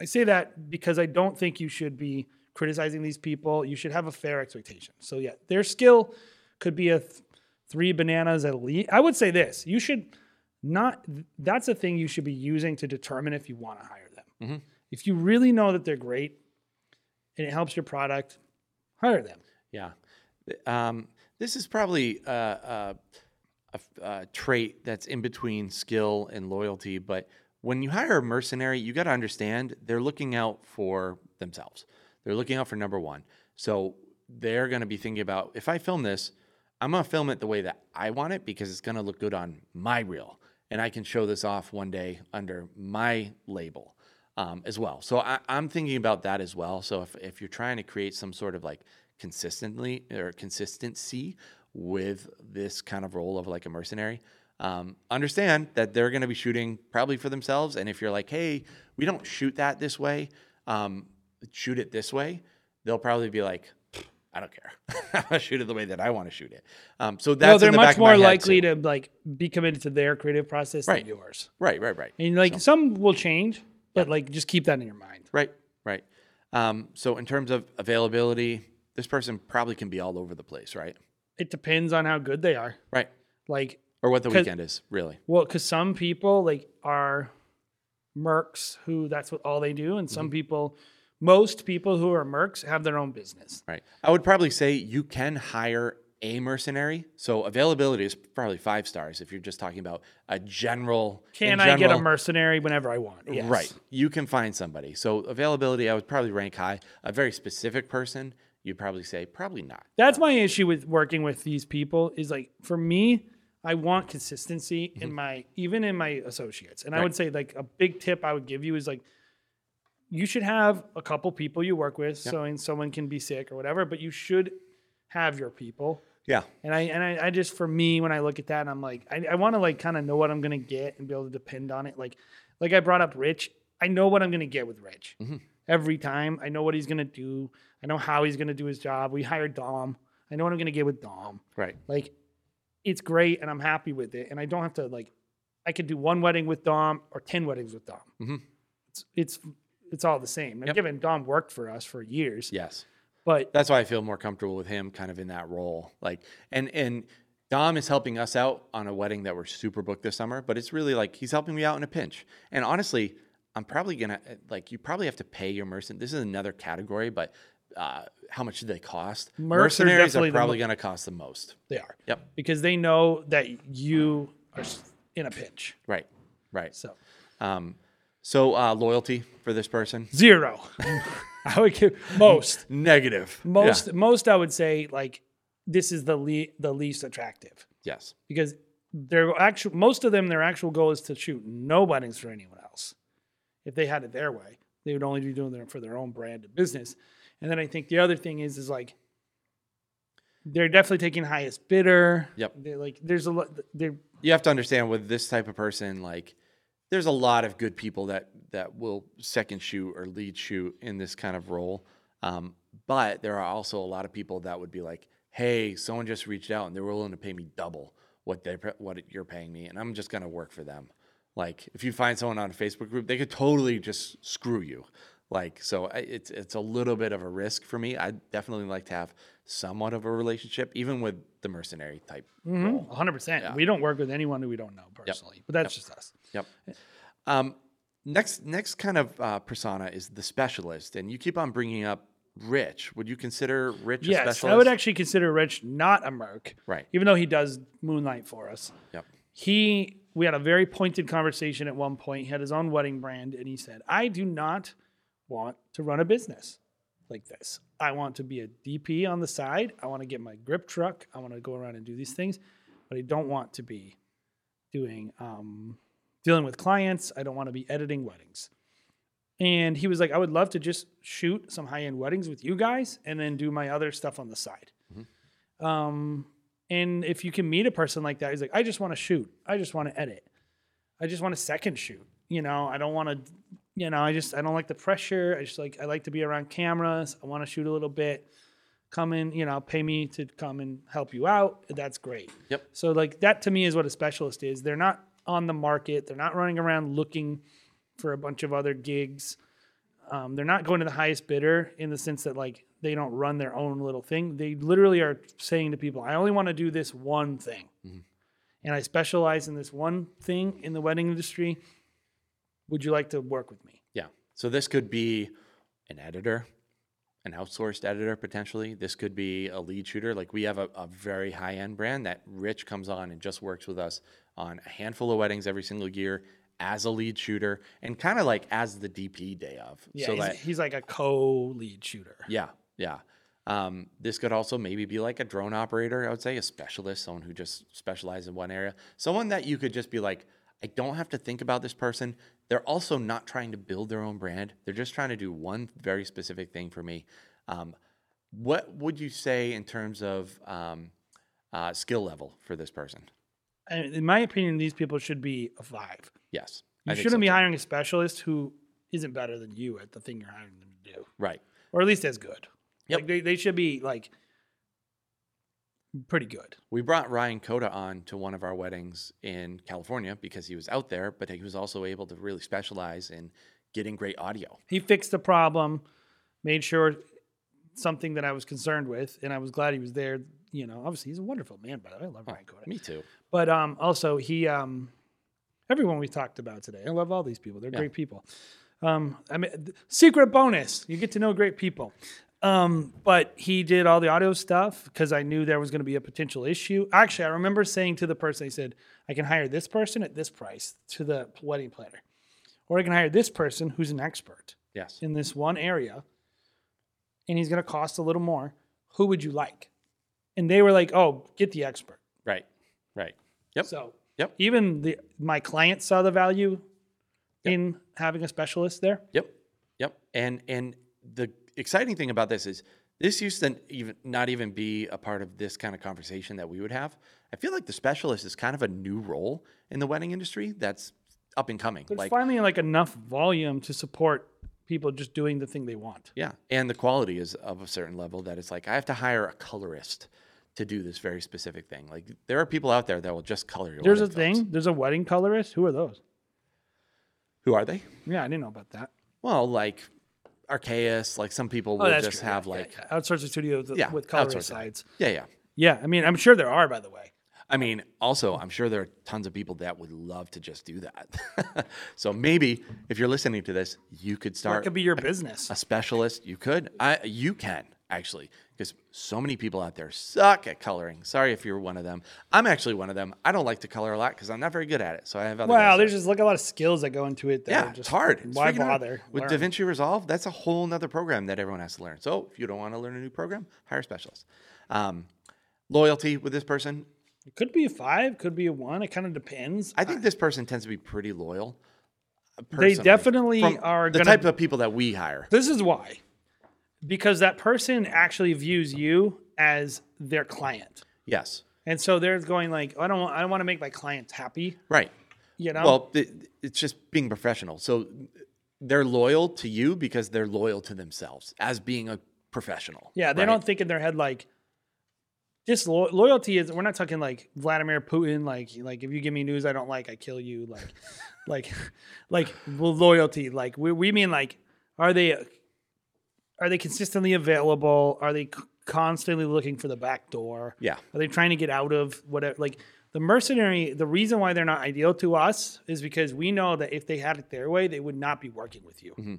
I say that because I don't think you should be criticizing these people. You should have a fair expectation. So yeah, their skill could be a th- three bananas at least. I would say this: you should not. That's a thing you should be using to determine if you want to hire them. If you really know that they're great and it helps your product, hire them. Yeah. Um, this is probably uh, uh, a, a trait that's in between skill and loyalty. But when you hire a mercenary, you got to understand they're looking out for themselves. They're looking out for number one. So they're going to be thinking about if I film this, I'm going to film it the way that I want it because it's going to look good on my reel. And I can show this off one day under my label um, as well. So I, I'm thinking about that as well. So if, if you're trying to create some sort of like consistently or consistency with this kind of role of like a mercenary, um, understand that they're going to be shooting probably for themselves. And if you're like, hey, we don't shoot that this way, um, shoot it this way, they'll probably be like, I don't care. I'll shoot it the way that I want to shoot it. Um, so that's well, in they're the much more likely too. to like be committed to their creative process Right. than yours. Right, right, right. And like some will change, but like just keep that in your mind. Right, right. Um, so in terms of availability, this person probably can be all over the place, right? It depends on how good they are. Right. Like, Or what the weekend is, really. well, because some people like are mercs who that's what all they do, and Mm-hmm. some people, most people who are mercs have their own business. Right. I would probably say you can hire a mercenary. So availability is probably five stars if you're just talking about a general. Can I get a mercenary whenever I want? Yes. Right. You can find somebody. So availability, I would probably rank high. A very specific person, you'd probably say probably not. That's my issue with working with these people is like for me, I want consistency in my even in my associates. And I Mm-hmm. Would say like a big tip I would give you is like you should have a couple people you work with so and someone can be sick or whatever, but you should have your people. Yeah. And I and I, I just for me when I look at that I'm like I, I want to like kind of know what I'm gonna get and be able to depend on it. Like like I brought up Rich, I know what I'm gonna get with Rich Mm-hmm. every time. I know what he's gonna do. I know how he's gonna do his job. We hired Dom. I know what I'm gonna get with Dom. Right. Like it's great and I'm happy with it. And I don't have to like I could do one wedding with Dom or ten weddings with Dom. Mhm. It's it's it's all the same. Yep. given Dom worked for us for years, Yes. but that's why I feel more comfortable with him kind of in that role. Like and and Dom is helping us out on a wedding that we're super booked this summer, but it's really like he's helping me out in a pinch. And honestly, I'm probably gonna like you probably have to pay your mercenary. This is another category, but uh, how much do they cost? Mercs are Mercenaries definitely are probably mo- gonna cost the most. they are. Yep. Because they know that you are in a pinch. Right. Right. So Um, so uh, loyalty for this person zero. I would give most. negative. Yeah. Most most I would say like this is the le- the least attractive. Yes. because their actual most of them their actual goal is to shoot no weddings for anyone else. If they had it their way, they would only be doing it for their own brand of business. And then I think the other thing is is like they're definitely taking highest bidder. Yep. They're like there's a lot. They're you have to understand with this type of person like there's a lot of good people that that will second shoot or lead shoot in this kind of role um, but there are also a lot of people that would be like hey, someone just reached out and they're willing to pay me double what they what you're paying me, and I'm just gonna work for them. Like if you find someone on a Facebook group, they could totally just screw you. Like so, I- it's it's a little bit of a risk for me. I definitely like to have somewhat of a relationship, even with the mercenary type. 100%. We don't work with anyone who we don't know personally, but that's just us. Yep. Um, next, next kind of uh, persona is the specialist, and you keep on bringing up Rich. Would you consider Rich a Yes, specialist? I would actually consider Rich not a merc. Right. Even though he does moonlight for us. Yep. He we had a very pointed conversation at one point. He had his own wedding brand and he said, "I do not want to run a business like this. I want to be a DP on the side. I want to get my grip truck. I want to go around and do these things, but I don't want to be doing um, dealing with clients. I don't want to be editing weddings." And he was like, "I would love to just shoot some high-end weddings with you guys and then do my other stuff on the side." Um, and if you can meet a person like that, he's like, I just want to shoot. I just want to edit. I just want a second shoot. You know, I don't want to, you know, I just, I don't like the pressure. I just like, I like to be around cameras. I want to shoot a little bit. Come in, you know, pay me to come and help you out. That's great. Yep. So, like, that to me is what a specialist is. They're not on the market, they're not running around looking for a bunch of other gigs. Um, they're not going to the highest bidder in the sense that like they don't run their own little thing. They literally are saying to people, "I only want to do this one thing, and I specialize in this one thing in the wedding industry. Would you like to work with me?" Yeah. So this could be an editor, an outsourced editor potentially. This could be a lead shooter. Like we have a, a very high end brand that Rich comes on and just works with us on a handful of weddings every single year as a lead shooter and kind of like as the DP day of. Yeah, so he's, that he's like a co-lead shooter. yeah, yeah. Um, this could also maybe be like a drone operator, I would say, a specialist, someone who just specializes in one area. Someone that you could just be like, I don't have to think about this person. They're also not trying to build their own brand. They're just trying to do one very specific thing for me. Um, what would you say in terms of um, uh, skill level for this person? In my opinion, these people should be a five. Yes. You I think shouldn't so be too. hiring a specialist who isn't better than you at the thing you're hiring them to do, Right. or at least as good. Yep. Like they, they should be like pretty good. We brought Ryan Coda on to one of our weddings in California because he was out there, but he was also able to really specialize in getting great audio. He fixed the problem, made sure something that I was concerned with, and I was glad he was there. You know, obviously he's a wonderful man, by the way. I love Ryan Coda. Me too. But um, also he um, everyone we talked about today. I love all these people. They're great people. Um, I mean, th- secret bonus: you get to know great people. Um, but he did all the audio stuff because I knew there was going to be a potential issue. Actually, I remember saying to the person, I said, I can hire this person at this price to the wedding planner, or I can hire this person who's an expert Yes. in this one area, and he's going to cost a little more. Who would you like? And they were like, "Oh, get the expert." Right. Right. Yep. So Yep. even the my clients saw the value in having a specialist there. Yep. Yep. And and the exciting thing about this is this used to even not even be a part of this kind of conversation that we would have. I feel like the specialist is kind of a new role in the wedding industry that's up and coming. There's like finally like enough volume to support people just doing the thing they want. yeah, and the quality is of a certain level that it's like I have to hire a colorist to do this very specific thing. Like there are people out there that will just color your There's a films. thing. There's a wedding colorist. Who are those? Who are they? Yeah, I didn't know about that. Well, like Archaeus, like some people oh, will Oh, that's just true. have Yeah, like yeah, yeah. outsourcing studios with- Yeah, with colorist sides. yeah, yeah. Yeah, I mean, I'm sure there are. By the way, I mean, also, I'm sure there are tons of people that would love to just do that. so maybe if you're listening to this, you could that start could be your business. a specialist. You could. I you can actually because so many people out there suck at coloring. Sorry if you're one of them. I'm actually one of them. I don't like to color a lot because I'm not very good at it. So I have other. Wow, there's just like a lot of skills that go into it. That yeah, just, it's hard. It's why bother? With Learn. DaVinci Resolve? That's a whole nother program that everyone has to learn. So if you don't want to learn a new program, hire a specialist. Um, loyalty with this person, It could be a five, could be a one. It kind of depends. I think this person tends to be pretty loyal. uh, They definitely from are the gonna- type of people that we hire. This is why. Because that person actually views you as their client. Yes, And so they're going like, I don't want, I don't want to make my clients happy, right. you know? Well, it's just being professional. So they're loyal to you because they're loyal to themselves as being a professional. yeah, they right? don't think in their head like dislo- loyalty is we're not talking like Vladimir Putin like like if you give me news I don't like I kill you like like like well, loyalty like we we mean like are they are they consistently available are they c- constantly looking for the back door Yeah. are they trying to get out of whatever like the mercenary the reason why they're not ideal to us is because we know that if they had it their way they would not be working with you mm-hmm.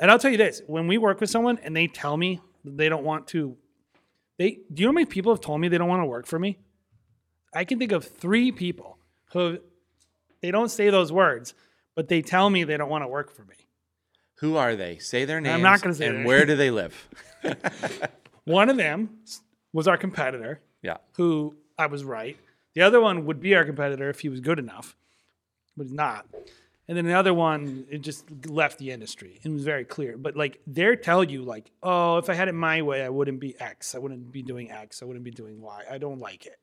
and I'll tell you this: when we work with someone and they tell me they don't want to, they do you know how many people have told me they don't want to work for me? I can think of three people who they don't say those words, but they tell me they don't want to work for me. Who are they? Say their names. I'm not gonna say And where do they live? One of them was our competitor, Yeah. who I was right. The other one would be our competitor if he was good enough, but he's not. And then the other one, it just left the industry. It was very clear. But like they're telling you, like, oh, if I had it my way, I wouldn't be X. I wouldn't be doing X. I wouldn't be doing Y. I don't like it.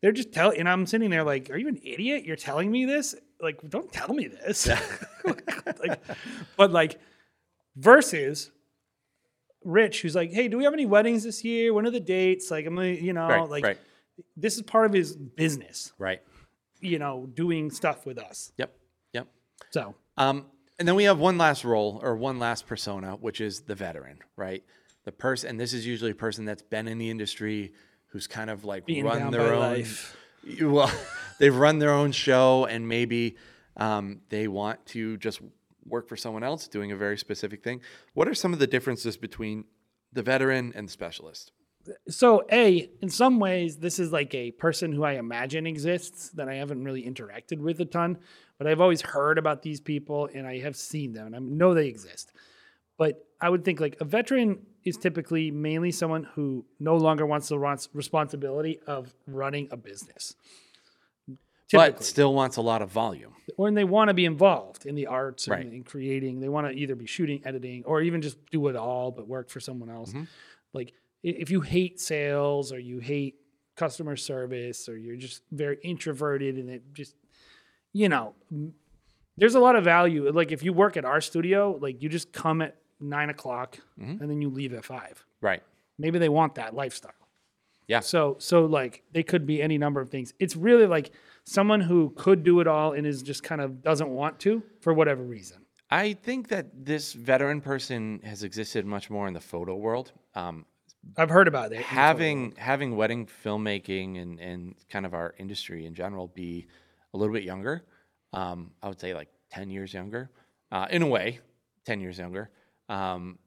They're just telling, and I'm sitting there like, are you an idiot? You're telling me this? Like, don't tell me this. like, but like, versus Rich, who's like, hey, do we have any weddings this year? When are the dates? Like, I'm, gonna, you know, Right. like right. this is part of his business, Right. you know, doing stuff with us. Yep. Yep. So Um, and then we have one last role or one last persona, which is the veteran, right? The person, and this is usually a person that's been in the industry, who's kind of like being run their own. life. Well, they've run their own show, and maybe um, they want to just work for someone else doing a very specific thing. What are some of the differences between the veteran and the specialist? So, A, in some ways, this is like a person who I imagine exists that I haven't really interacted with a ton, but I've always heard about these people and I have seen them and I know they exist. But I would think like a veteran is typically mainly someone who no longer wants the responsibility of running a business. But still wants a lot of volume. or and they want to be involved in the arts and Right. in creating. They want to either be shooting, editing, or even just do it all, but work for someone else. Mm-hmm. Like if you hate sales or you hate customer service or you're just very introverted and it just, you know, there's a lot of value. Like if you work at our studio, like you just come at nine o'clock Mm-hmm. and then you leave at five. Right. Maybe they want that lifestyle. Yeah. So so like they could be any number of things. It's really like someone who could do it all and is just kind of doesn't want to for whatever reason. I think that this veteran person has existed much more in the photo world. Um, I've heard about it. having having wedding filmmaking and and kind of our industry in general be a little bit younger. Um, I would say like ten years younger, uh, in a way, ten years younger. Um,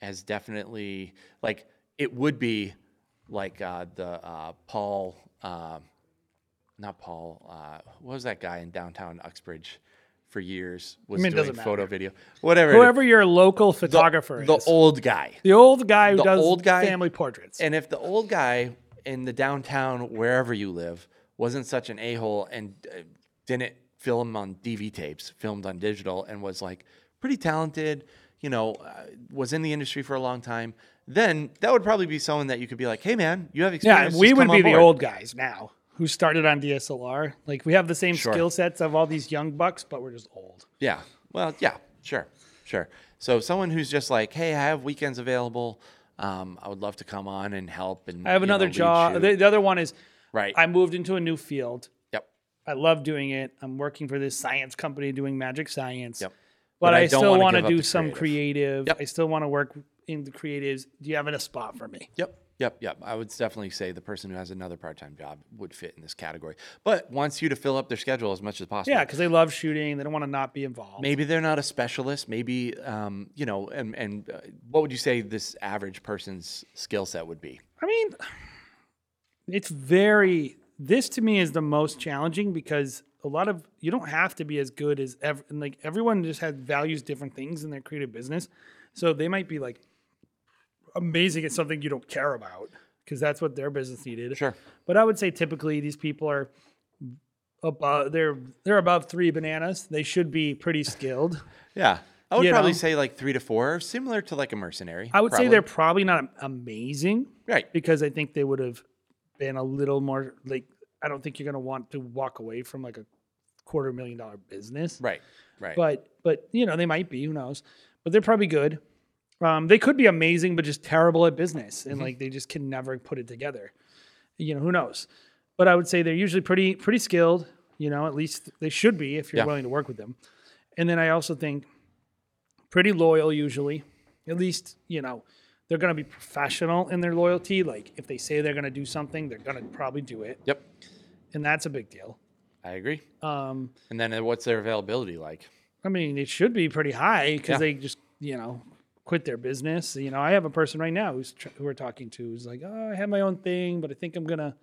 has definitely like it would be like uh, the uh, Paul, uh, not Paul. Uh, what was that guy in downtown Uxbridge for years? Was mean, it doing photo matter. video, whatever. whoever your local photographer the is. The old guy. the old guy who the does old guy- family portraits. And if the old guy in the downtown, wherever you live, wasn't such an a hole and uh, didn't film on DV tapes, filmed on digital, and was like pretty talented, you know, uh, was in the industry for a long time, then that would probably be someone that you could be like, hey man, you have experience. yeah, we would be the old guys now who started on DSLR. Like we have the same Sure. skill sets of all these young bucks, but we're just old. Yeah. Well, yeah, sure, sure. So someone who's just like, hey, I have weekends available. Um, I would love to come on and help. And I have you know, another job. The, the other one is right. I moved into a new field. yep. I love doing it. I'm working for this science company doing magic science. Yep. But, But I still want to do some creative. Yep. I still want to work in the creatives. Do you have a spot for me? Yep. Yep. Yep. I would definitely say the person who has another part time job would fit in this category, but wants you to fill up their schedule as much as possible. Yeah, because they love shooting. They don't want to not be involved. Maybe they're not a specialist. Maybe, um, you know, and, and uh, what would you say this average person's skill set would be? I mean, it's very. This to me is the most challenging because a lot of you don't have to be as good as ever. And like everyone just has values different things in their creative business, so they might be like amazing at something you don't care about because that's what their business needed. Sure. But I would say typically these people are above. They're they're above three bananas. They should be pretty skilled. Yeah. I would You probably know? say like three to four, similar to like a mercenary. I would say they're probably not amazing. right. because I think they would have been a little more like I don't think you're going to want to walk away from like a quarter million dollar business. Right. Right. But but you know they might be who knows. But they're probably good. Um, they could be amazing but just terrible at business Mm-hmm. and like they just can never put it together. You know, who knows? But I would say they're usually pretty pretty skilled. You know, at least they should be if you're Yeah. willing to work with them. And then I also think pretty loyal usually. At least you know they're going to be professional in their loyalty. Like if they say they're going to do something, they're going to probably do it, Yep, and that's a big deal. I agree. Um, And then uh, what's their availability like? I mean, it should be pretty high because Yeah. they just, you know, quit their business. You know, I have a person right now who's tr- who we're talking to who's like, oh, I have my own thing, but I think I'm gonna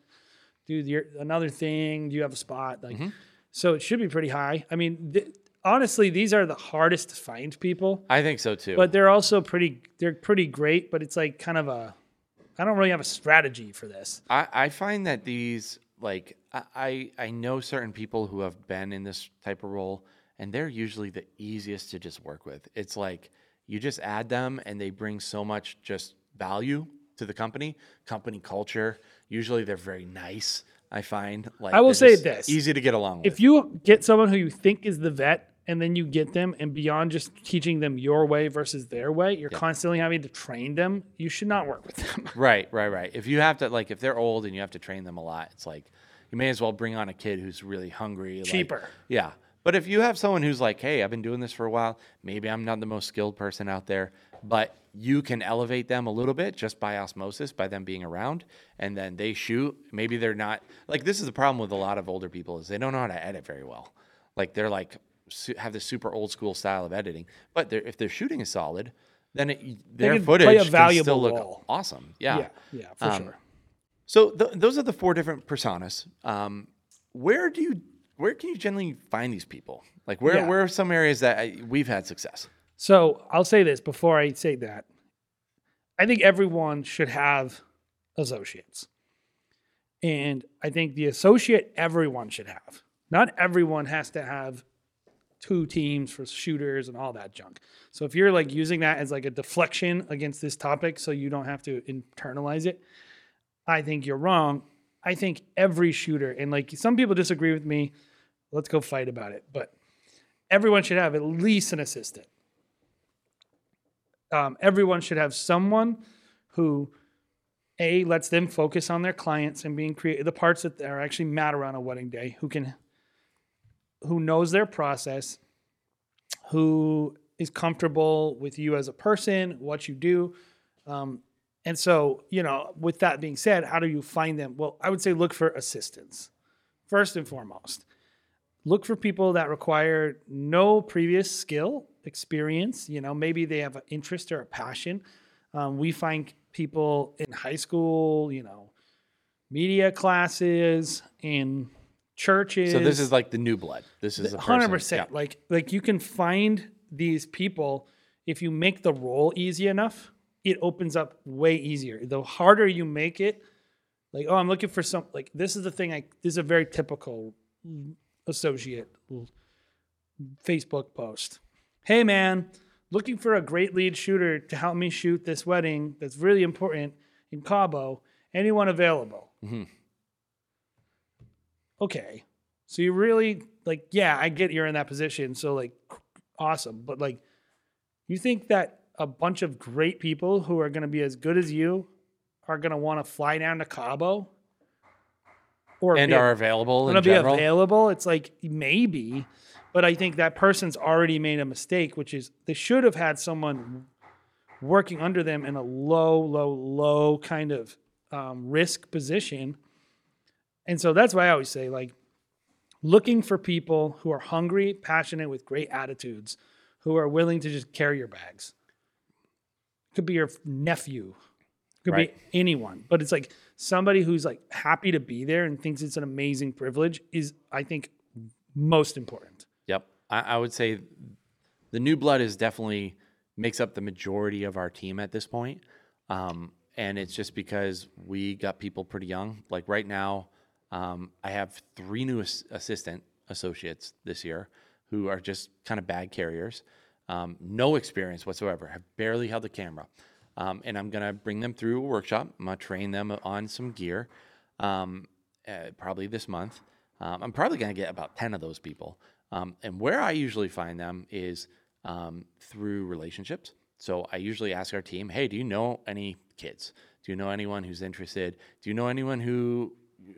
do the, another thing. Do you have a spot? Like, so it should be pretty high. I mean, th- honestly, these are the hardest to find people, I think so too. but they're also pretty. They're pretty great, but it's like kind of a. I don't really have a strategy for this. I, I find that these like I, I know certain people who have been in this type of role and they're usually the easiest to just work with. It's like you just add them and they bring so much just value to the company, company culture. Usually they're very nice. I find like I will say this. easy to get along with. If you get someone who you think is the vet and then you get them and beyond just teaching them your way versus their way, you're constantly having to train them, you should not work with them. Right, right, right. If you have to like if they're old and you have to train them a lot, it's like you may as well bring on a kid who's really hungry. like- Cheaper. yeah. But if you have someone who's like, hey, I've been doing this for a while, maybe I'm not the most skilled person out there, but you can elevate them a little bit just by osmosis, by them being around, and then they shoot. Maybe they're not like this is the problem with a lot of older people is they don't know how to edit very well. Like they're like have this super old school style of editing, but they're, if their shooting is solid, then it, their footage can still look awesome. Yeah. yeah, yeah, for Um, sure. So th- those are the four different personas. Um, where do you where can you generally find these people? Like where Yeah. where are some areas that I, we've had success? So I'll say this before I say that. I think everyone should have associates. And I think the associate everyone should have. Not everyone has to have two teams for shooters and all that junk. So if you're like using that as like a deflection against this topic so you don't have to internalize it, I think you're wrong. I think every shooter and like some people disagree with me, let's go fight about it, but everyone should have at least an assistant. Um, everyone should have someone who a lets them focus on their clients and being creative the parts that are actually matter on a wedding day who can who knows their process who is comfortable with you as a person what you do. Um, and so you know with that being said how do you find them well i would say look for assistance first and foremost look for people that require no previous skill experience you know maybe they have an interest or a passion um, we find people in high school you know media classes in churches So this is like the new blood. This is a hundred percent. Yeah. Like like you can find these people if you make the role easy enough. It opens up way easier. The harder you make it, like oh, I'm looking for some. Like this is the thing. I this is a very typical associate Facebook post. Hey man, looking for a great lead shooter to help me shoot this wedding that's really important in Cabo. Anyone available? Mm-hmm. okay so you really like yeah i get you're in that position so like awesome but like you think that a bunch of great people who are going to be as good as you are going to want to fly down to cabo? Or And are available in going to be available? It's like maybe but i think that person's already made a mistake which is they should have had someone working under them in a low low low kind of um, risk position. And so that's why I always say, like, looking for people who are hungry, passionate, with great attitudes, who are willing to just carry your bags. Could be your nephew, could Right. be anyone, but it's like somebody who's like happy to be there and thinks it's an amazing privilege is, I think, most important. Yep. I, I would say the new blood is definitely makes up the majority of our team at this point. Um, and it's just because we got people pretty young. Like right now, um, I have three new assistant associates this year who are just kind of bag carriers, um, no experience whatsoever, have barely held a camera. Um, and I'm going to bring them through a workshop. I'm going to train them on some gear um, uh, probably this month. Um, I'm probably going to get about 10 of those people. Um, and where I usually find them is um, through relationships. So I usually ask our team, hey, do you know any kids? Do you know anyone who's interested? Do you know anyone who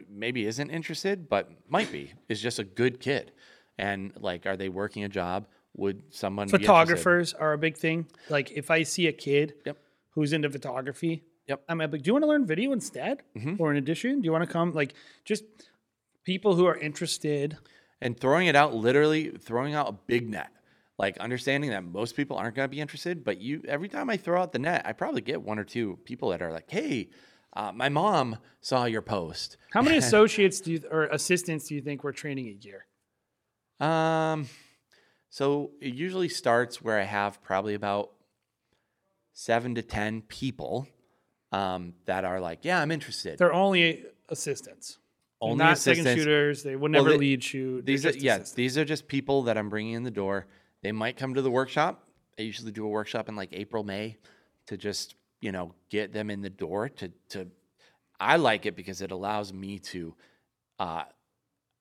maybe isn't interested but might be? Is just a good kid, and like, are they working a job? Would someone? Photographers are a big thing. Like if I see a kid Yep. who's into photography, Yep. I'm like, do you want to learn video instead, or in addition? Do you want to come? Like just people who are interested. and throwing it out literally throwing out a big net like understanding that most people aren't going to be interested but you every time i throw out the net i probably get one or two people that are like hey uh, my mom saw your post How many associates do you or assistants do you think we're training a year? um so it usually starts where i have probably about seven to ten people um, that are like yeah i'm interested They're only assistants. They're Only not second shooters. They would Well, never they- lead shoot. These are yeah, assistants. these are just people that I'm bringing in the door. They might come to the workshop. I usually do a workshop in like April, May, to just you know get them in the door. To to, I like it because it allows me to uh,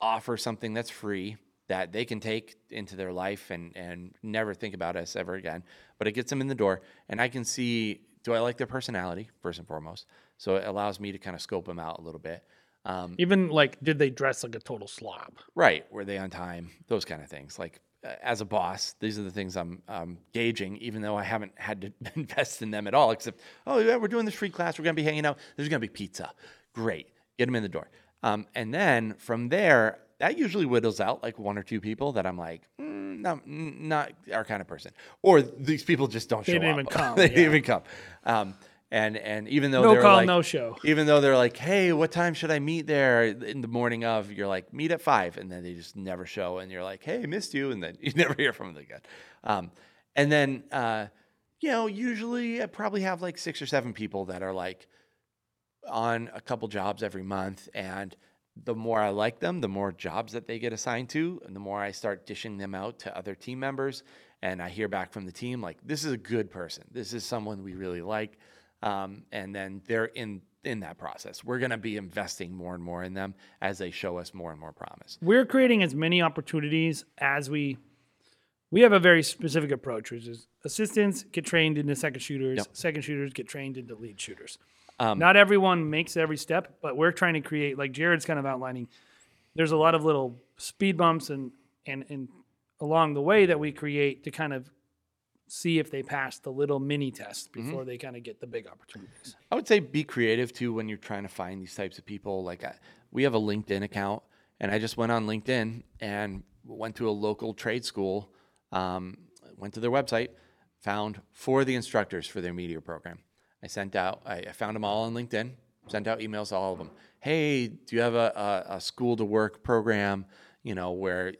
offer something that's free that they can take into their life and and never think about us ever again. But it gets them in the door, and I can see do I like their personality first and foremost. So it allows me to kind of scope them out a little bit. Um, Even like, did they dress like a total slob? Right. Were they on time? Those kind of things. Like uh, as a boss, these are the things I'm um, gauging, even though I haven't had to invest in them at all. Except, oh yeah, we're doing this free class. We're gonna be hanging out. There's gonna be pizza. Great. Get them in the door. Um, and then from there, that usually whittles out like one or two people that I'm like, mm, no, mm, not our kind of person. Or these people just don't show up. They didn't up. even come, they yeah. didn't even come. Um, and and even though No they're call, like, no show. even though they're like, "Hey, what time should I meet there?" in the morning of, you're like, "Meet at 5. and then they just never show, and you're like, "Hey, missed you," and then you never hear from them again. Um, and then, uh, you know, usually I probably have like six or seven people that are like on a couple jobs every month, and the more I like them, the more jobs that they get assigned to, and the more I start dishing them out to other team members, and I hear back from the team like, "This is a good person. This is someone we really like." um, and then they're in in that process. We're going to be investing more and more in them as they show us more and more promise. We're creating as many opportunities as we. We have a very specific approach, which is assistants get trained into second shooters, Yep. second shooters get trained into lead shooters. Um, Not everyone makes every step, but we're trying to create, like Jared's kind of outlining. There's a lot of little speed bumps and and and along the way that we create to kind of see if they pass the little mini test Mm-hmm. before they kind of get the big opportunities. I would say be creative too when you're trying to find these types of people. Like I, we have a LinkedIn account, and I just went on LinkedIn and went to a local trade school, um, went to their website, found four of the instructors for their media program. I sent out, I, I found them all on LinkedIn, sent out emails to all of them. Hey, do you have a, a, a school to work program? You know where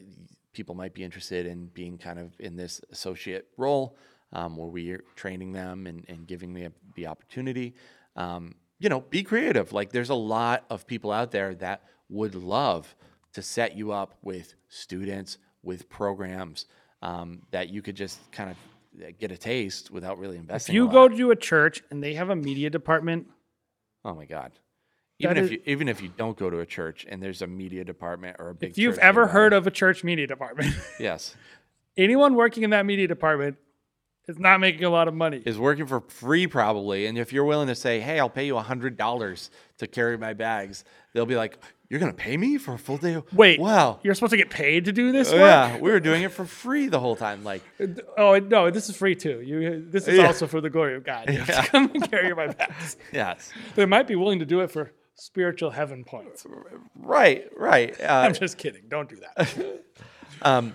people might be interested in being kind of in this associate role um, where we are training them and, and giving them the opportunity. Um, you know, be creative. Like there's a lot of people out there that would love to set you up with students, with programs um, that you could just kind of get a taste without really investing. If you go to a church and they have a media department, oh my god. Even if is- you even if you don't go to a church and there's a media department or a big if you've ever heard of a church media department, yes anyone working in that media department is not making a lot of money. is working for free probably and if you're willing to say hey i'll pay you a hundred dollars to carry my bags they'll be like you're gonna pay me for a full day of-" Wait, wow You're supposed to get paid to do this Oh, yeah we were doing it for free the whole time like Oh no, this is free too. You, this is Yeah. also for the glory of God. To come and carry my bags. yes They might be willing to do it for spiritual heaven points. right right uh, I'm just kidding. Don't do that. Um,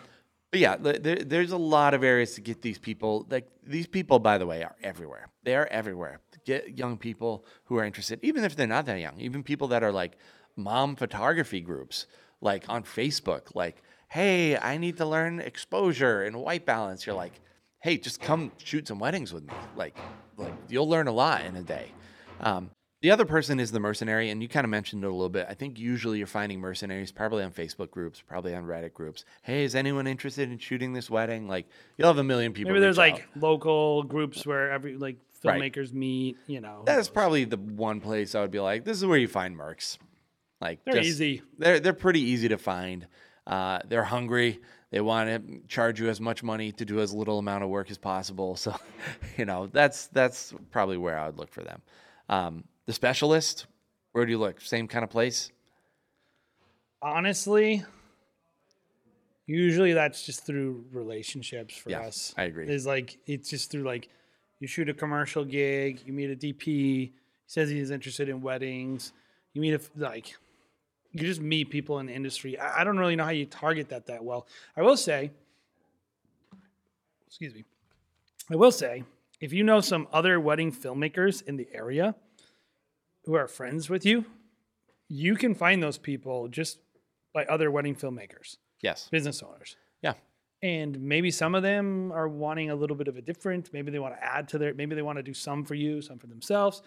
but yeah, there, there's a lot of areas to get these people. Like these people, by the way, are everywhere. They are everywhere. Get young people who are interested, even if they're not that young. Even people that are like mom photography groups, like on Facebook. Like, hey, I need to learn exposure and white balance. You're like, hey, just come shoot some weddings with me. Like, like you'll learn a lot in a day. Um, the other person is the mercenary, and you kind of mentioned it a little bit. I think usually you're finding mercenaries probably on Facebook groups, probably on Reddit groups. Hey, is anyone interested in shooting this wedding? Like, you'll have a million people. Maybe there's reach like local groups where every like Right. filmmakers meet. You know, that's probably the one place I would be like, this is where you find mercs. Like They're just- easy. They're they're pretty easy to find. Uh, they're hungry. They want to charge you as much money to do as little amount of work as possible. So, you know, that's that's probably where I would look for them. Um, the specialist, where do you look? Same kind of place. Honestly, usually that's just through relationships for Yeah, us. I agree. Is like it's just through like you shoot a commercial gig, you meet a DP, he says he's interested in weddings, you meet a like you just meet people in the industry. I, I don't really know how you target that that well. I will say, excuse me, I will say if you know some other wedding filmmakers in the area who are friends with you, you can find those people just by other wedding filmmakers, Yes. business owners. Yeah. And maybe some of them are wanting a little bit of a different, maybe they want to add to their, maybe they want to do some for you, some for themselves.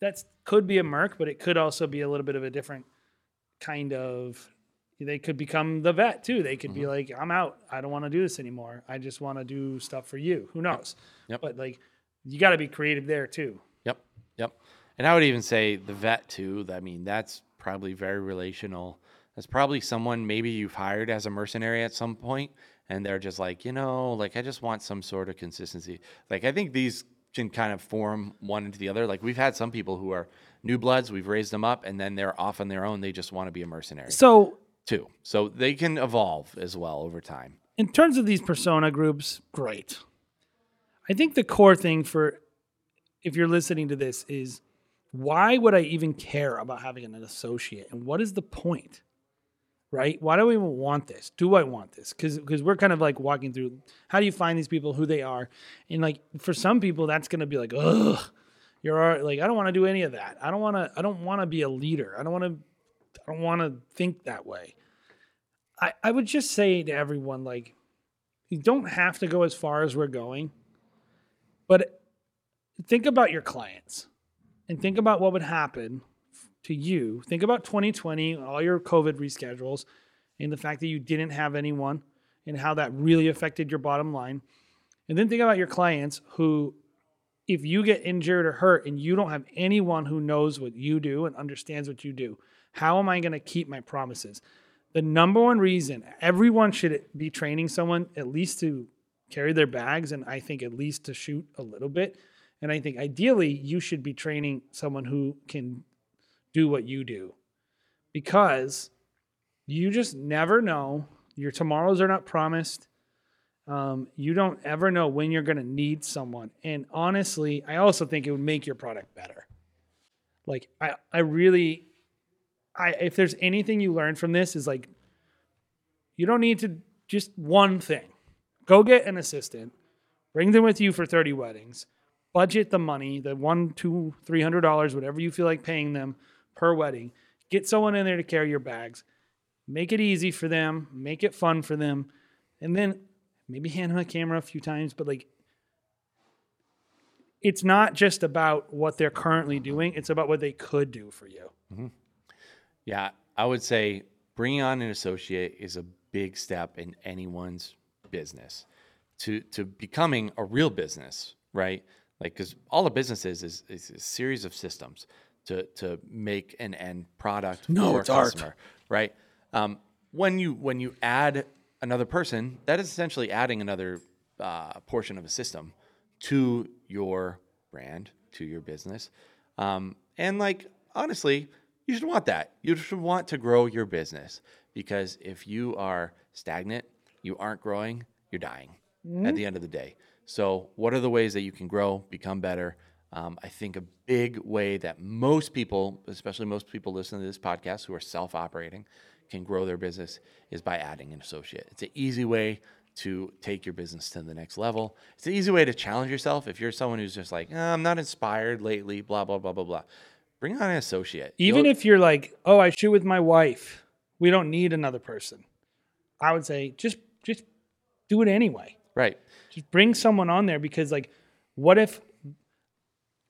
That could be a merc, but it could also be a little bit of a different kind of they could become the vet too. They could be mm-hmm. like, I'm out. I don't want to do this anymore. I just want to do stuff for you. Who knows? Yep. But like you got to be creative there too. Yep. Yep. And I would even say the vet too. I mean, that's probably very relational. That's probably someone maybe you've hired as a mercenary at some point, and they're just like, you know, like I just want some sort of consistency. Like I think these can kind of form one into the other. Like we've had some people who are new bloods, we've raised them up, and then they're off on their own. They just want to be a mercenary So too. So they can evolve as well over time. in terms of these persona groups, great. I think the core thing for if you're listening to this is why would I even care about having an associate and what is the point? Right? Why do we even want this? Do I want this? Cuz cuz we're kind of like walking through how do you find these people who they are? And like for some people that's to be like, "Ugh, you're like I don't want to do any of that. I don't want to I don't want to be a leader. I don't want to I don't want to think that way." I, I would just say to everyone, like, you don't have to go as far as we're going, but think about your clients and think about what would happen to you. Think about 2020, all your COVID reschedules, and the fact that you didn't have anyone and how that really affected your bottom line. And then think about your clients who, if you get injured or hurt and you don't have anyone who knows what you do and understands what you do, how am I going to keep my promises? the number one reason everyone should be training someone at least to carry their bags and I think at least to shoot a little bit. And I think ideally you should be training someone who can do what you do because you just never know. Your tomorrows are not promised. Um, you don't ever know when you're going to need someone. And honestly, I also think it would make your product better. Like I, I really I if there's anything you learn from this is like you don't need to just one thing. Go get an assistant, bring them with you for 30 weddings, budget the money, the one, two, three hundred dollars, whatever you feel like paying them per wedding. Get someone in there to carry your bags. Make it easy for them, make it fun for them, and then maybe hand them a camera a few times, but like it's not just about what they're currently doing, it's about what they could do for you. Mm-hmm. Yeah, I would say bringing on an associate is a big step in anyone's business to to becoming a real business, right? Like because all a business is, is is a series of systems to to make an end product No, for it's a art. customer, right? Um, when you when you add another person, that is essentially adding another uh, portion of a system to your brand, to your business. Um, and like honestly, you should want that. You should want to grow your business because if you are stagnant, you aren't growing, you're dying at the end of the day. So, what are the ways that you can grow, become better? Um, I think a big way that most people, especially most people listening to this podcast who are self operating, can grow their business is by adding an associate. It's an easy way to take your business to the next level. It's an easy way to challenge yourself. If you're someone who's just like, "Uh, I'm not inspired lately, blah, blah, blah, blah, blah, bring on an associate. Even You'll- if you're like, oh, I shoot with my wife, we don't need another person. I would say just just do it anyway. right. Bring someone on there because like, what if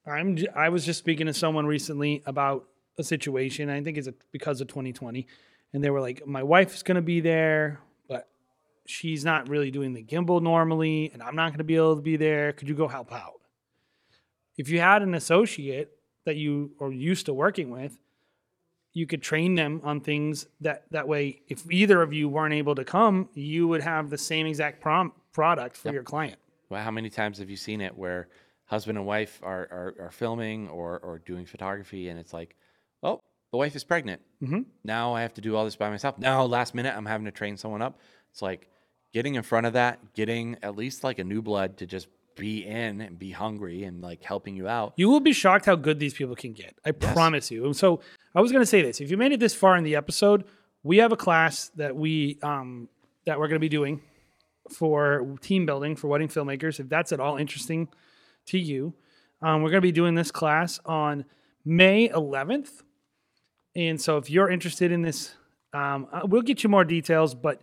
I'm I was just speaking to someone recently about a situation. I think it's because of 2020, and they were like, my wife's gonna be there, but she's not really doing the gimbal normally, and I'm not gonna be able to be there. Could you go help out? If you had an associate that you are used to working with, you could train them on things that that way if either of you weren't able to come you would have the same exact prom- product for your client Well, how many times have you seen it where husband and wife are, are, are filming or, or doing photography, and it's like, oh, the wife is pregnant. Mm-hmm. Now I have to do all this by myself. Now, last minute, I'm having to train someone up. It's like getting in front of that, getting at least like a new blood to just be in and be hungry and like helping you out. You will be shocked how good these people can get. I promise you. And so I was going to say this: if you made it this far in the episode, we have a class that we um, that we're going to be doing for team building for wedding filmmakers. If that's at all interesting to you, um, we're going to be doing this class on May 11th. And so if you're interested in this, um, uh, we'll get you more details, but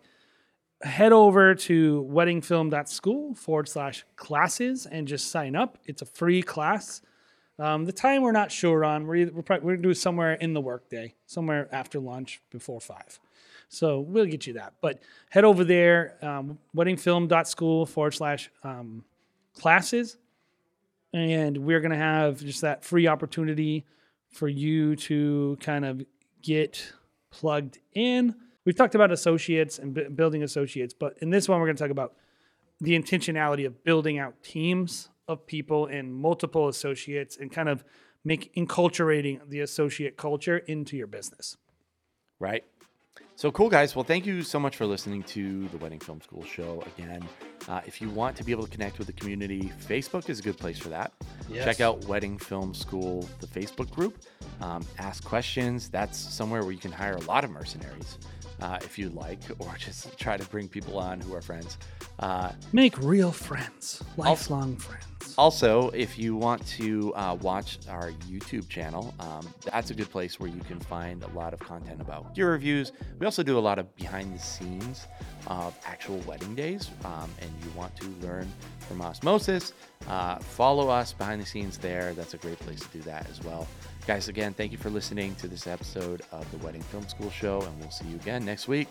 head over to weddingfilm.school forward slash classes and just sign up. It's a free class. Um, the time we're not sure on. We're, either, we're, probably, we're going to do somewhere in the workday, somewhere after lunch before five. So we'll get you that. But head over there, um, weddingfilm.school forward slash um, classes. And we're going to have just that free opportunity for you to kind of get plugged in. We've talked about associates and b- building associates, but in this one, we're going to talk about the intentionality of building out teams of people and multiple associates and kind of make enculturating the associate culture into your business. Right. So cool, guys. Well, thank you so much for listening to the Wedding Film School show again. Uh, if you want to be able to connect with the community, Facebook is a good place for that. Yes. Check out Wedding Film School, the Facebook group. Um, ask questions. That's somewhere where you can hire a lot of mercenaries uh, if you'd like, or just try to bring people on who are friends. Uh, Make real friends, lifelong friends. Also, if you want to uh, watch our YouTube channel, um, that's a good place where you can find a lot of content about gear reviews. We also do a lot of behind the scenes of actual wedding days, um, and you want to learn from osmosis, uh, follow us behind the scenes there. That's a great place to do that as well. Guys, again, thank you for listening to this episode of the Wedding Film School Show, and we'll see you again next week.